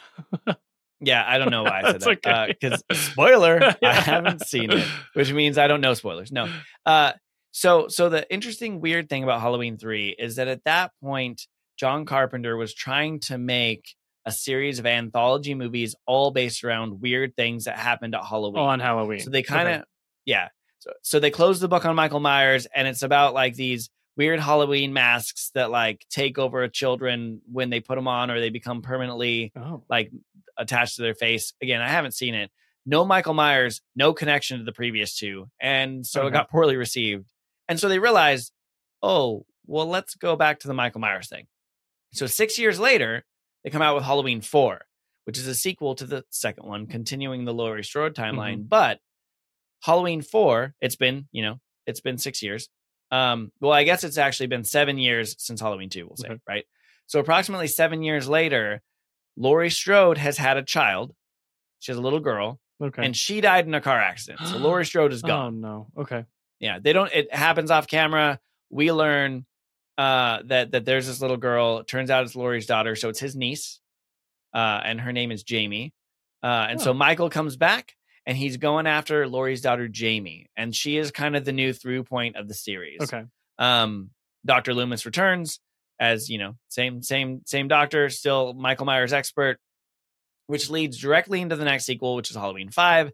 (laughs) yeah, I don't know why I said that. okay. Because spoiler, (laughs) I haven't seen it, which means I don't know spoilers. No. Uh, so so the interesting weird thing about Halloween three is that at that point, John Carpenter was trying to make a series of anthology movies all based around weird things that happened at Halloween. Oh, on Halloween. So they kind of, Okay. yeah. So so they closed the book on Michael Myers, and it's about like these weird Halloween masks that like take over children when they put them on, or they become permanently Oh, like attached to their face. Again, I haven't seen it. No Michael Myers, no connection to the previous two, and so it uh-huh. got poorly received. And so they realized, oh, well, let's go back to the Michael Myers thing. So six years later, they come out with Halloween Four, which is a sequel to the second one, continuing the Laurie Strode timeline. Mm-hmm. But Halloween Four, it's been you know it's been six years. Um, well, I guess it's actually been seven years since Halloween Two. We'll say Okay. right. So approximately seven years later, Laurie Strode has had a child. She has a little girl, okay. and she died in a car accident. So Laurie (gasps) Strode is gone. Oh no. Okay. Yeah, they don't. It happens off camera. We learn uh, that that there's this little girl. It turns out it's Laurie's daughter, so it's his niece, uh, and her name is Jamie. Uh, and so Oh. Michael comes back, and he's going after Laurie's daughter Jamie, and she is kind of the new through point of the series. Okay. Um, Doctor Loomis returns as you know, same same same doctor, still Michael Myers expert, which leads directly into the next sequel, which is Halloween Five,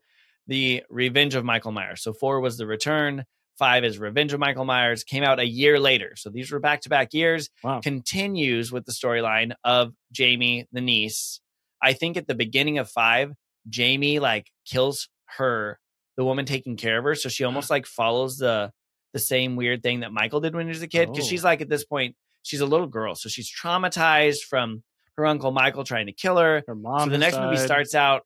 the Revenge of Michael Myers. So four was the return, five is Revenge of Michael Myers. Came out a year later, so these were back to back years. Wow. Continues with the storyline of Jamie, the niece. I think at the beginning of five, Jamie like kills her, the woman taking care of her, so she almost like follows the the same weird thing that Michael did when he was a kid. Because Oh. she's like at this point, she's a little girl, so she's traumatized from her uncle Michael trying to kill her. Her mom. so the next movie starts out,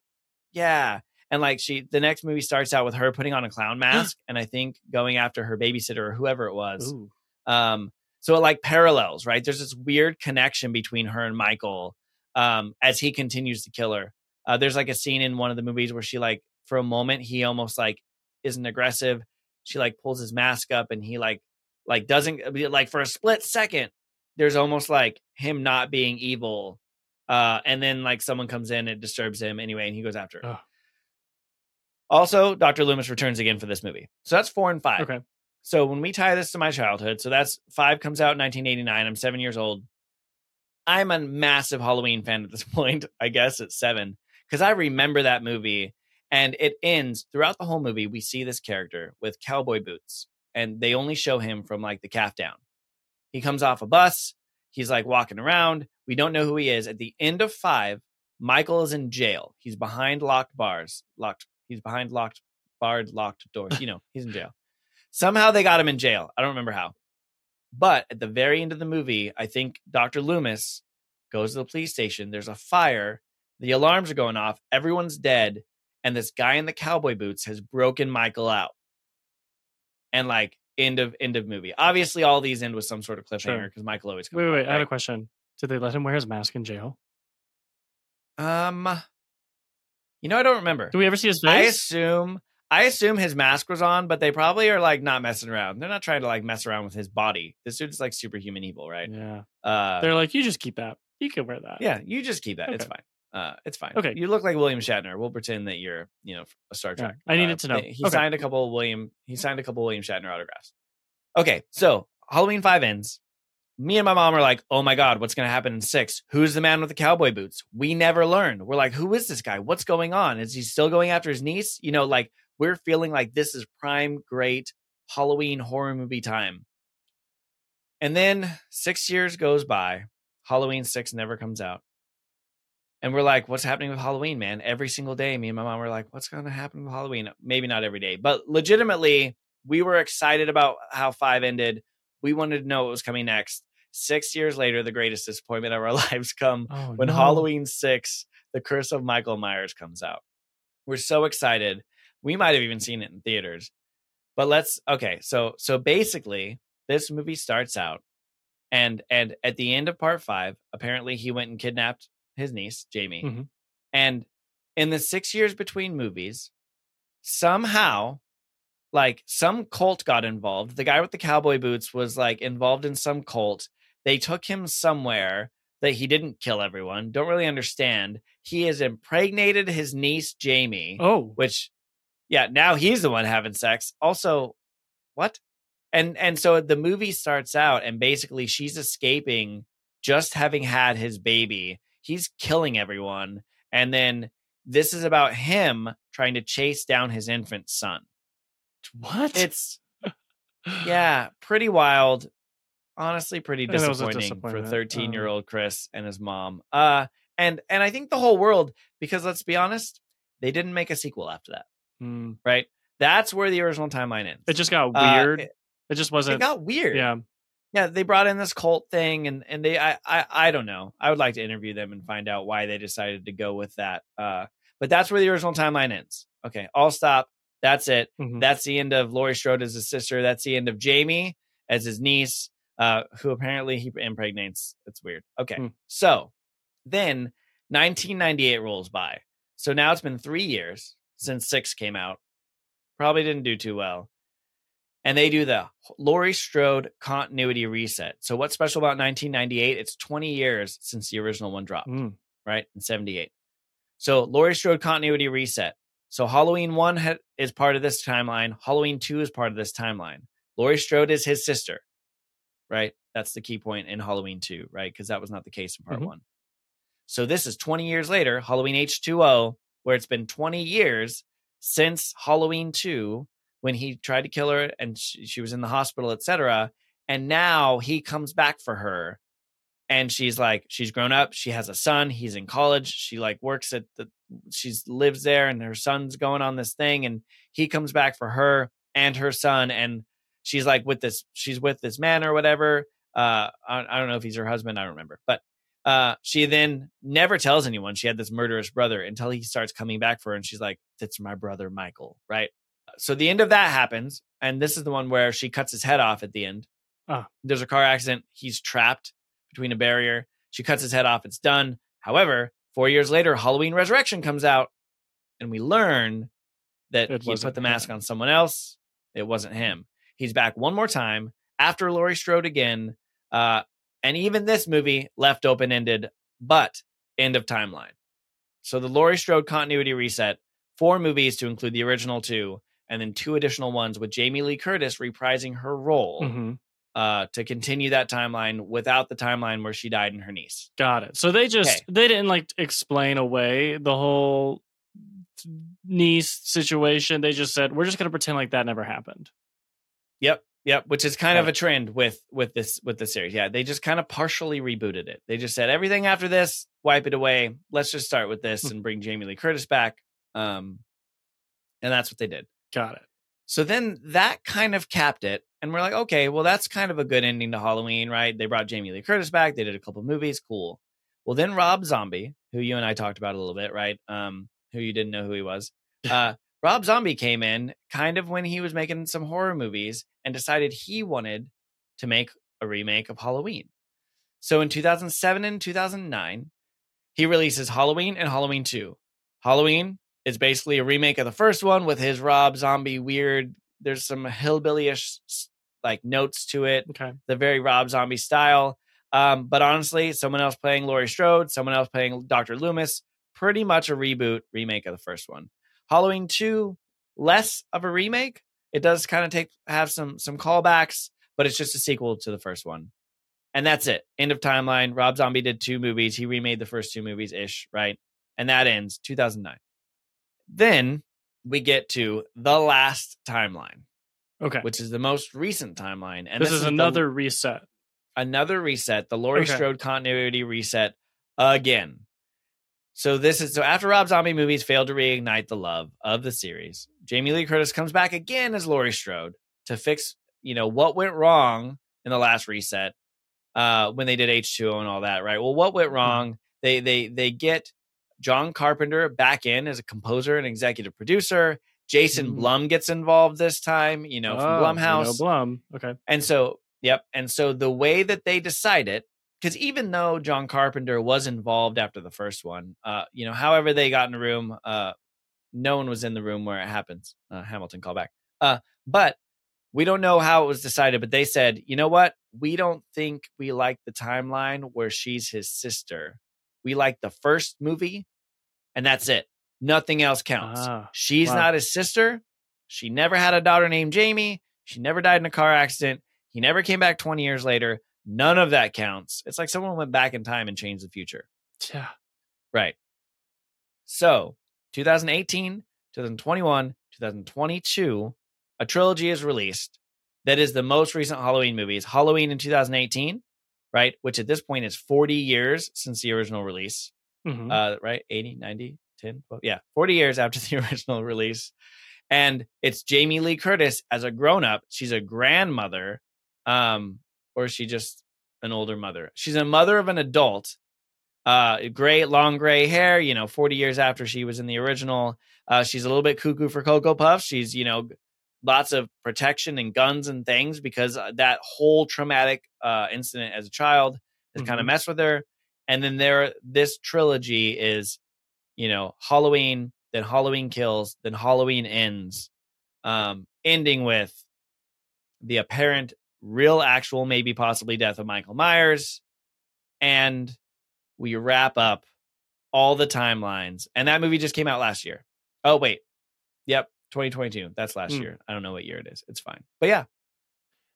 yeah, and like she, the next movie starts out with her putting on a clown (gasps) mask, and I think going after her babysitter or whoever it was. Ooh. Um, So it like parallels, right? There's this weird connection between her and Michael um, as he continues to kill her. Uh, there's like a scene in one of the movies where she like for a moment he almost like isn't aggressive. She like pulls his mask up and he like like doesn't like for a split second. There's almost like him not being evil, uh, and then like someone comes in and disturbs him anyway, and he goes after her. Ugh. Also, Dr. Loomis returns again for this movie. So that's four and five. Okay. So when we tie this to my childhood, so that's five comes out in 1989. I'm seven years old. I'm a massive Halloween fan at this (laughs) point, I guess at seven, because I remember that movie and it ends throughout the whole movie. We see this character with cowboy boots and they only show him from like the calf down. He comes off a bus. He's like walking around. We don't know who he is. At the end of five, Michael is in jail. He's behind locked bars, locked. He's behind locked, barred, locked doors. You know, he's in jail. Somehow they got him in jail. I don't remember how. But at the very end of the movie, I think Dr. Loomis goes to the police station. There's a fire. The alarms are going off. Everyone's dead. And this guy in the cowboy boots has broken Michael out. And like, end of end of movie. Obviously, all these end with some sort of cliffhanger Sure. because Michael always comes Wait, wait, wait. I have a question. Did they let him wear his mask in jail? Um, you know, I don't remember. Do we ever see his face? I assume I assume his mask was on, but they probably are like not messing around. They're not trying to like mess around with his body. This dude's like superhuman evil, right? Yeah. Uh, They're like, you just keep that. You can wear that. yeah, you just keep that. It's fine. Uh, it's fine. Okay. you look like William Shatner. We'll pretend that you're, you know, a Star Yeah, Trek. I needed Uh, to know. He Okay. signed a couple of William. He signed a couple of William Shatner autographs. Okay, so Halloween five ends. Me and my mom are like, "Oh my god, what's going to happen in six? Who's the man with the cowboy boots?" We never learned. We're like, "Who is this guy? What's going on? Is he still going after his niece?" You know, like we're feeling like this is prime great Halloween horror movie time. And then six years goes by. Halloween six never comes out. And we're like, what's happening with Halloween, man? Every single day, me and my mom were like, what's going to happen with Halloween? Maybe not every day, but legitimately, we were excited about how five ended. We wanted to know what was coming next. Six years later, the greatest disappointment of our (laughs) lives come Oh, when no. Halloween 6, The Curse of Michael Myers comes out. We're so excited. We might have even seen it in theaters. But let's okay, so so basically this movie starts out and and at the end of part 5, apparently he went and kidnapped his niece, Jamie. Mhm. And in the 6 years between movies, somehow like some cult got involved. The guy with the cowboy boots was like involved in some cult. They took him somewhere that he didn't kill everyone. Don't really understand. He has impregnated his niece Jamie, Oh, which yeah, now he's the one having sex. Also, what? And and so the movie starts out and basically she's escaping just having had his baby. He's killing everyone and then this is about him trying to chase down his infant son. what? It's (sighs) yeah, pretty wild. Honestly, pretty Yeah, that was a disappointing for 13 year old Chris and his mom. Uh, and and I think the whole world, because let's be honest, they didn't make a sequel after that, Mm. right? That's where the original timeline ends. It just got Uh, weird. it, it just wasn't. It got weird. yeah. Yeah. They brought in this cult thing, and and they, I, I, I don't know. I would like to interview them and find out why they decided to go with that. Uh, but that's where the original timeline ends. Okay, I'll stop. That's it. Mhm. That's the end of Laurie Strode as his sister. That's the end of Jamie as his niece, uh, who apparently he impregnates. It's weird. Okay. Hmm. So then 1998 rolls by. So now it's been three years since six came out. Probably didn't do too well. And they do the Laurie Strode continuity reset. So what's special about 1998? It's 20 years since the original one dropped Mm. right? In 78. So Laurie Strode continuity reset. So Halloween 1 ha- is part of this timeline. Halloween 2 is part of this timeline. Laurie Strode is his sister, right? That's the key point in Halloween 2, right? Because that was not the case in part Mhm. 1. So this is 20 years later, Halloween H2O, where it's been 20 years since Halloween 2 when he tried to kill her and she, she was in the hospital, etc. And now he comes back for her and she's like she's grown up she has a son he's in college she like works at the she's lives there and her son's going on this thing and he comes back for her and her son and she's like with this she's with this man or whatever uh I, I don't know if he's her husband i don't remember but uh she then never tells anyone she had this murderous brother until he starts coming back for her and she's like that's my brother michael right so the end of that happens and this is the one where she cuts his head off at the end Ah. There's a car accident. He's trapped between a barrier. She cuts his head off. It's done. However, four years later, Halloween Resurrection comes out, and we learn that It he put the mask him. on someone else. It wasn't him. He's back one more time after Laurie Strode again. Uh, and even this movie left open ended, but end of timeline. So the Laurie Strode continuity reset, four movies to include the original two, and then two additional ones with Jamie Lee Curtis reprising her role Mhm. uh, to continue that timeline without the timeline where she died and her niece. Got it. So they just Okay. they didn't like explain away the whole niece situation. They just said we're just going to pretend like that never happened. Yep, yep. Which is kind of a trend with with this with the series. Yeah, they just kind of partially rebooted it. They just said everything after this, wipe it away. Let's just start with this Hmm. and bring Jamie Lee Curtis back. Um, and that's what they did. Got it. So then that kind of capped it. And we're like, okay, well, that's kind of a good ending to Halloween, right? They brought Jamie Lee Curtis back. They did a couple movies. Cool. Well, then Rob Zombie, who you and I talked about a little bit, right? Um, who you didn't know who he was. (laughs) Uh, Rob Zombie came in kind of when he was making some horror movies and decided he wanted to make a remake of Halloween. So in 2007 and 2009, he releases Halloween and Halloween 2. Halloween is basically a remake of the first one with his Rob Zombie weird. There's some hillbillyish like notes to it, Okay. the very Rob Zombie style. Um, but honestly, someone else playing Laurie Strode, someone else playing Dr. Loomis, pretty much a reboot remake of the first one. Halloween 2, less of a remake. It does kind of take have some some callbacks, but it's just a sequel to the first one. And that's it. End of timeline. Rob Zombie did two movies. He remade the first two movies ish, right? And that ends 2009. Then we get to the last timeline, Okay. which is the most recent timeline. And this, is the- another reset. another reset, the Laurie Okay. Strode continuity reset again. So this is so after Rob Zombie movies failed to reignite the love of the series, Jamie Lee Curtis comes back again as Laurie Strode to fix, you know, what went wrong in the last reset uh when they did H2O and all that, right? Well, what went wrong? They they they get John Carpenter back in as a composer and executive producer. Jason Mhm. Blum gets involved this time, you know, from Oh, Blumhouse. You know, Blum. Okay. And so, yep. And so the way that they decide it, because even though John Carpenter was involved after the first one, uh, you know, however they got in the room, uh, no one was in the room where it happens. Uh, Hamilton callback. Uh, but we don't know how it was decided. But they said, you know what? We don't think we like the timeline where she's his sister. We like the first movie, and that's it. Nothing else counts. Ah, She's wow. not his sister. She never had a daughter named Jamie. She never died in a car accident. He never came back 20 years later. None of that counts. It's like someone went back in time and changed the future. yeah. Right. So, 2018, 2021, 2022, a trilogy is released that is the most recent Halloween movies. Halloween in 2018, right? Which at this point is 40 years since the original release Mhm. uh, right? 80, 90, 10, 12, yeah, 40 years after (laughs) the original release. And it's Jamie Lee Curtis as a grown up. She's a grandmother, um, or is she just an older mother? She's a mother of an adult, uh, gray, long gray hair, you know, 40 years after she was in the original. Uh, she's a little bit cuckoo for Cocoa Puffs. She's, you know, lots of protection and guns and things because uh, that whole traumatic uh, incident as a child has kind of messed with her. And then there, this trilogy is, you know, Halloween, then Halloween kills, then Halloween ends, um, ending with the apparent, real, actual, maybe possibly death of Michael Myers, and we wrap up all the timelines. And that movie just came out last year. Oh wait, yep, 2022. That's last Hmm. year. I don't know what year it is. It's fine, but yeah,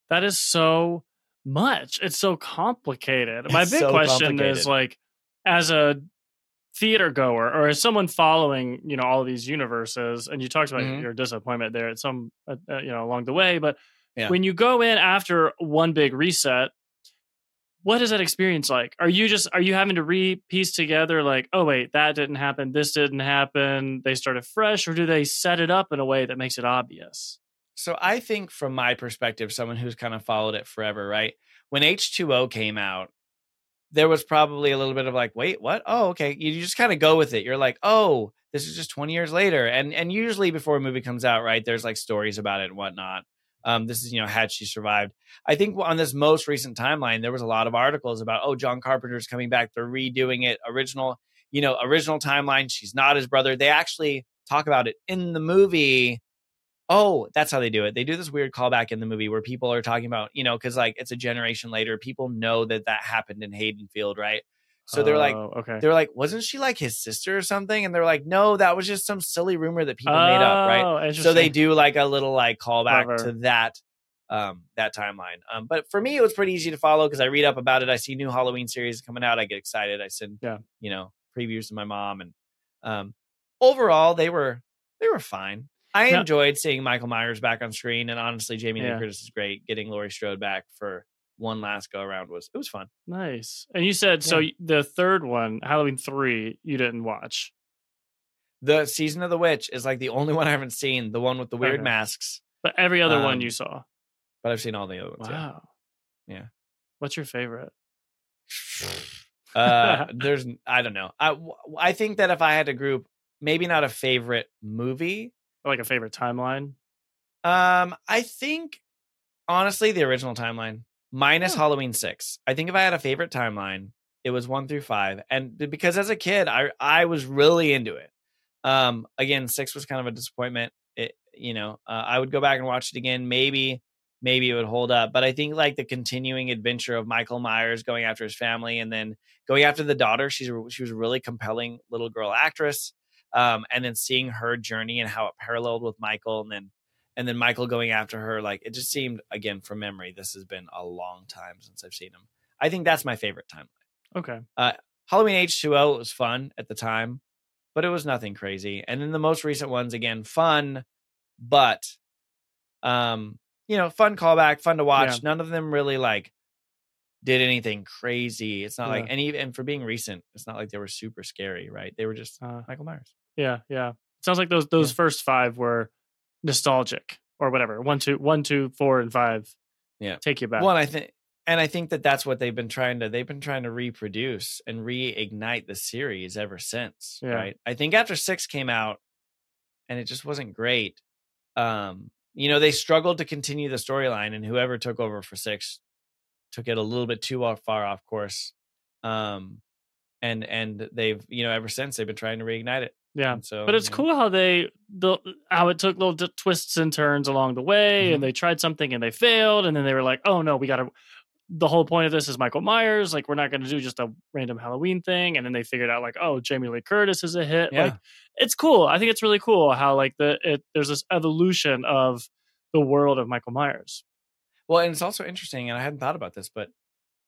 That is so much. It's so complicated. My big so question is like, as a theater goer or as someone following, you know, all of these universes, and you talked about Mhm. your disappointment there at some, uh, you know, along the way, but Yeah. when you go in after one big reset, what is that experience like? Are you just are you having to re-piece together like, oh wait, that didn't happen, this didn't happen, they started fresh, or do they set it up in a way that makes it obvious? So I think from my perspective, someone who's kind of followed it forever, right? When H2O came out, there was probably a little bit of like, wait, what? Oh, okay. You just kind of go with it. You're like, oh, this is just 20 years later. And and usually before a movie comes out, right, there's like stories about it and whatnot. Um, this is, you know, had she survived. I think on this most recent timeline, there was a lot of articles about, oh, John Carpenter's coming back. They're redoing it. Original, you know, original timeline. She's not his brother. They actually talk about it in the movie. Oh, that's how they do it. They do this weird callback in the movie where people are talking about, you know, because like it's a generation later, people know that that happened in Haddonfield, right? So they're like, Oh, okay. they're like, wasn't she like his sister or something? And they're like, no, that was just some silly rumor that people made up, right? Oh, So they do like a little like callback Clever. to that um that timeline. Um but for me it was pretty easy to follow because I read up about it. I see new Halloween series coming out. I get excited. I send Yeah. you know previews to my mom and um overall they were they were fine. I enjoyed seeing Michael Myers back on screen and honestly Jamie Yeah. Lee Curtis is great. Getting Laurie Strode back for one last go around was it was fun. Nice. And you said so the third one, Halloween three, you didn't watch. The season of the witch is like the only one I haven't seen, the one with the weird masks, But every other one Um, you saw. but I've seen all the other ones. yeah. Wow. Yeah. What's your favorite? (laughs) uh there's i don't know i i think that if i had to group maybe not a favorite movie like a favorite timeline? um i think honestly the original timeline minus Hmm. halloween 6 i think if i had a favorite timeline it was 1 through 5 and because as a kid i i was really into it. Um again 6 was kind of a disappointment. It you know uh, i would go back and watch it again. Maybe maybe it would hold up but i think like the continuing adventure of michael myers going after his family and then going after the daughter she's she was a really compelling little girl actress um and then seeing her journey and how it paralleled with michael and then and then michael going after her like it just seemed again from memory this has been a long time since i've seen him i think that's my favorite time Okay. halloween h2o was fun at the time but it was nothing crazy and then the most recent ones again fun but um you know fun callback fun to watch Yeah. none of them really like did anything crazy it's not like Yeah. and even and for being recent it's not like they were super scary right they were just Uh, michael myers yeah, yeah. It Sounds like those those Yeah. first five were nostalgic or whatever. One, two, one, two, four, and five. Yeah. Take you back. One, I think, and I think that that's what they've been trying to. They've been trying to reproduce and reignite the series ever since. Yeah. Right. I think after six came out, and it just wasn't great. Um, you know, they struggled to continue the storyline, and whoever took over for six took it a little bit too far off course. Um, and and they've you know ever since they've been trying to reignite it. yeah. And so, But it's know, cool how they the how it took little d- twists and turns along the way, Mhm. and they tried something and they failed, and then they were like, "Oh no, we got to." The whole point of this is Michael Myers. Like, we're not going to do just a random Halloween thing, and then they figured out like, "Oh, Jamie Lee Curtis is a hit." Yeah. Like, it's cool. I think it's really cool how like the it there's this evolution of the world of Michael Myers. Well, and it's also interesting, and I hadn't thought about this, but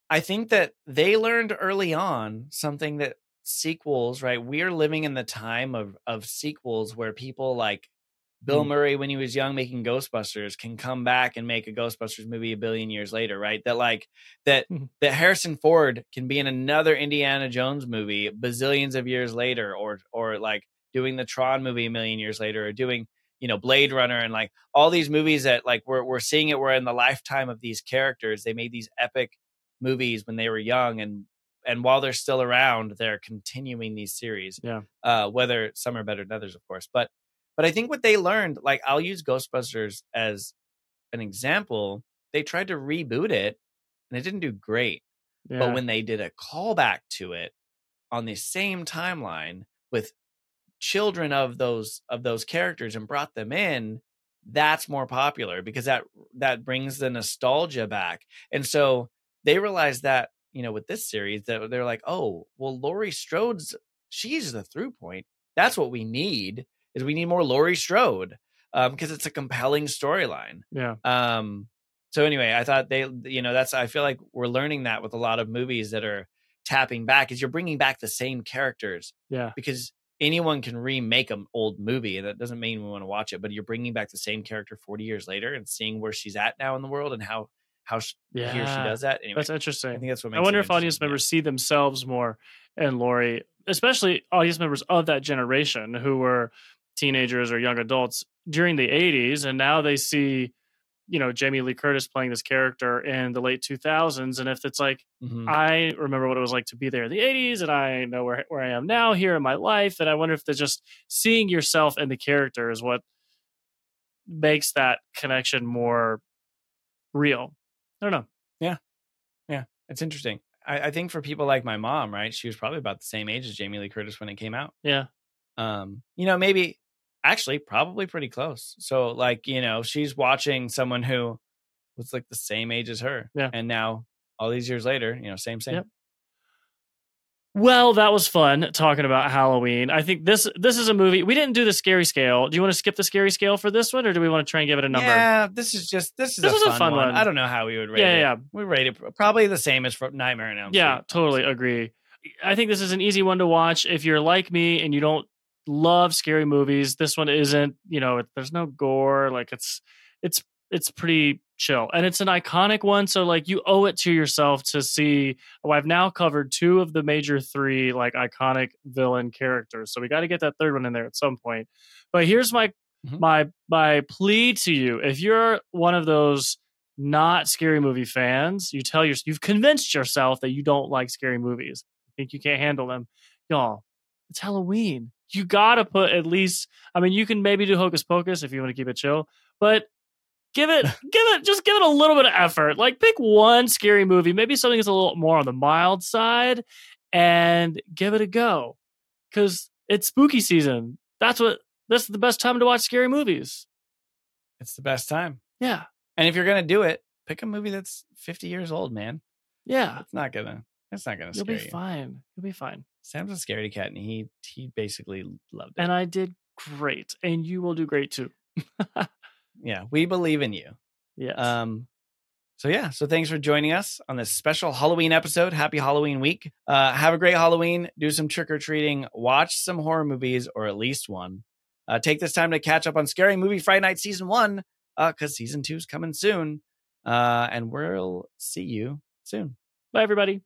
I think that they learned early on something that sequels, right? We're living in the time of of sequels where people like Bill Mm. Murray when he was young making Ghostbusters can come back and make a Ghostbusters movie a billion years later, right? That like that Mhm. that Harrison Ford can be in another Indiana Jones movie bazillions of years later or or like doing the Tron movie a million years later or doing you know Blade Runner and like all these movies that like we're we're seeing it we're in the lifetime of these characters they made these epic movies when they were young and and while they're still around they're continuing these series Yeah. uh whether some are better than others of course but but I think what they learned like I'll use Ghostbusters as an example they tried to reboot it and it didn't do great Yeah. but when they did a callback to it on the same timeline with children of those of those characters and brought them in, that's more popular because that that brings the nostalgia back. And so they realized that, you know, with this series that they're like, "Oh, well Laurie Strode's she's the through point. That's what we need. Is we need more Laurie Strode." Um because it's a compelling storyline. yeah. Um, so anyway, I thought they, you know, that's I feel like we're learning that with a lot of movies that are tapping back, is you're bringing back the same characters Yeah. because anyone can remake an old movie, and that doesn't mean we want to watch it, but you're bringing back the same character 40 years later and seeing where she's at now in the world and how how sh- Yeah. he or she does that. Anyway, That's I interesting. think that's what makes. I wonder if audience interesting, yeah. members see themselves more in Laurie, especially audience members of that generation who were teenagers or young adults during the 80s. And now they see, you know, Jamie Lee Curtis playing this character in the late 2000s. And if it's like, Mhm. I remember what it was like to be there in the 80s and I know where, where I am now here in my life. And I wonder if they're just seeing yourself in the character is what makes that connection more real. I don't know. Yeah. Yeah. It's interesting. I, I think for people like my mom, right? She was probably about the same age as Jamie Lee Curtis when it came out. Yeah. Um, you know, maybe actually probably pretty close. So like, you know, she's watching someone who was like the same age as her. Yeah. And now all these years later, you know, same same. Yep. Well, that was fun talking about Halloween. I think this this is a movie. We didn't do the scary scale. Do you want to skip the scary scale for this one, or do we want to try and give it a number? Yeah, this is just this is This a, was a fun fun one. one. I don't know how we would rate Yeah, it. yeah. We rate it probably the same as for Nightmare on Elm Yeah, totally agree. I think this is an easy one to watch if you're like me and you don't love scary movies. This one isn't. You know, it, there's no gore. Like it's it's it's pretty chill, and it's an iconic one. So like you owe it to yourself to see. Oh, I've now covered two of the major three like iconic villain characters. So we got to get that third one in there at some point. But here's my Mhm. my my plea to you: if you're one of those not scary movie fans, you tell yourself you've convinced yourself that you don't like scary movies. You think you can't handle them. Y'all, it's Halloween. You gotta put at least I mean, you can maybe do hocus pocus if you want to keep it chill, but give it (laughs) give it just give it a little bit of effort. Like pick one scary movie, maybe something that's a little more on the mild side, and give it a go. Cause it's spooky season. That's what that's the best time to watch scary movies. It's the best time. Yeah. And if you're gonna do it, pick a movie that's 50 years old, man. Yeah. It's not gonna. It's not gonna You'll scare be you. fine. You'll be fine. Sam's a scaredy cat, and he he basically loved it. and I did great, and you will do great too. (laughs) yeah, we believe in you. Yeah. Um, so yeah, so thanks for joining us on this special Halloween episode. Happy Halloween week. Uh, have a great Halloween. Do some trick or treating. Watch some horror movies, or at least one. Uh, take this time to catch up on Scary Movie Fright Night season one, because season two is coming soon. Uh, and we'll see you soon. Bye, everybody.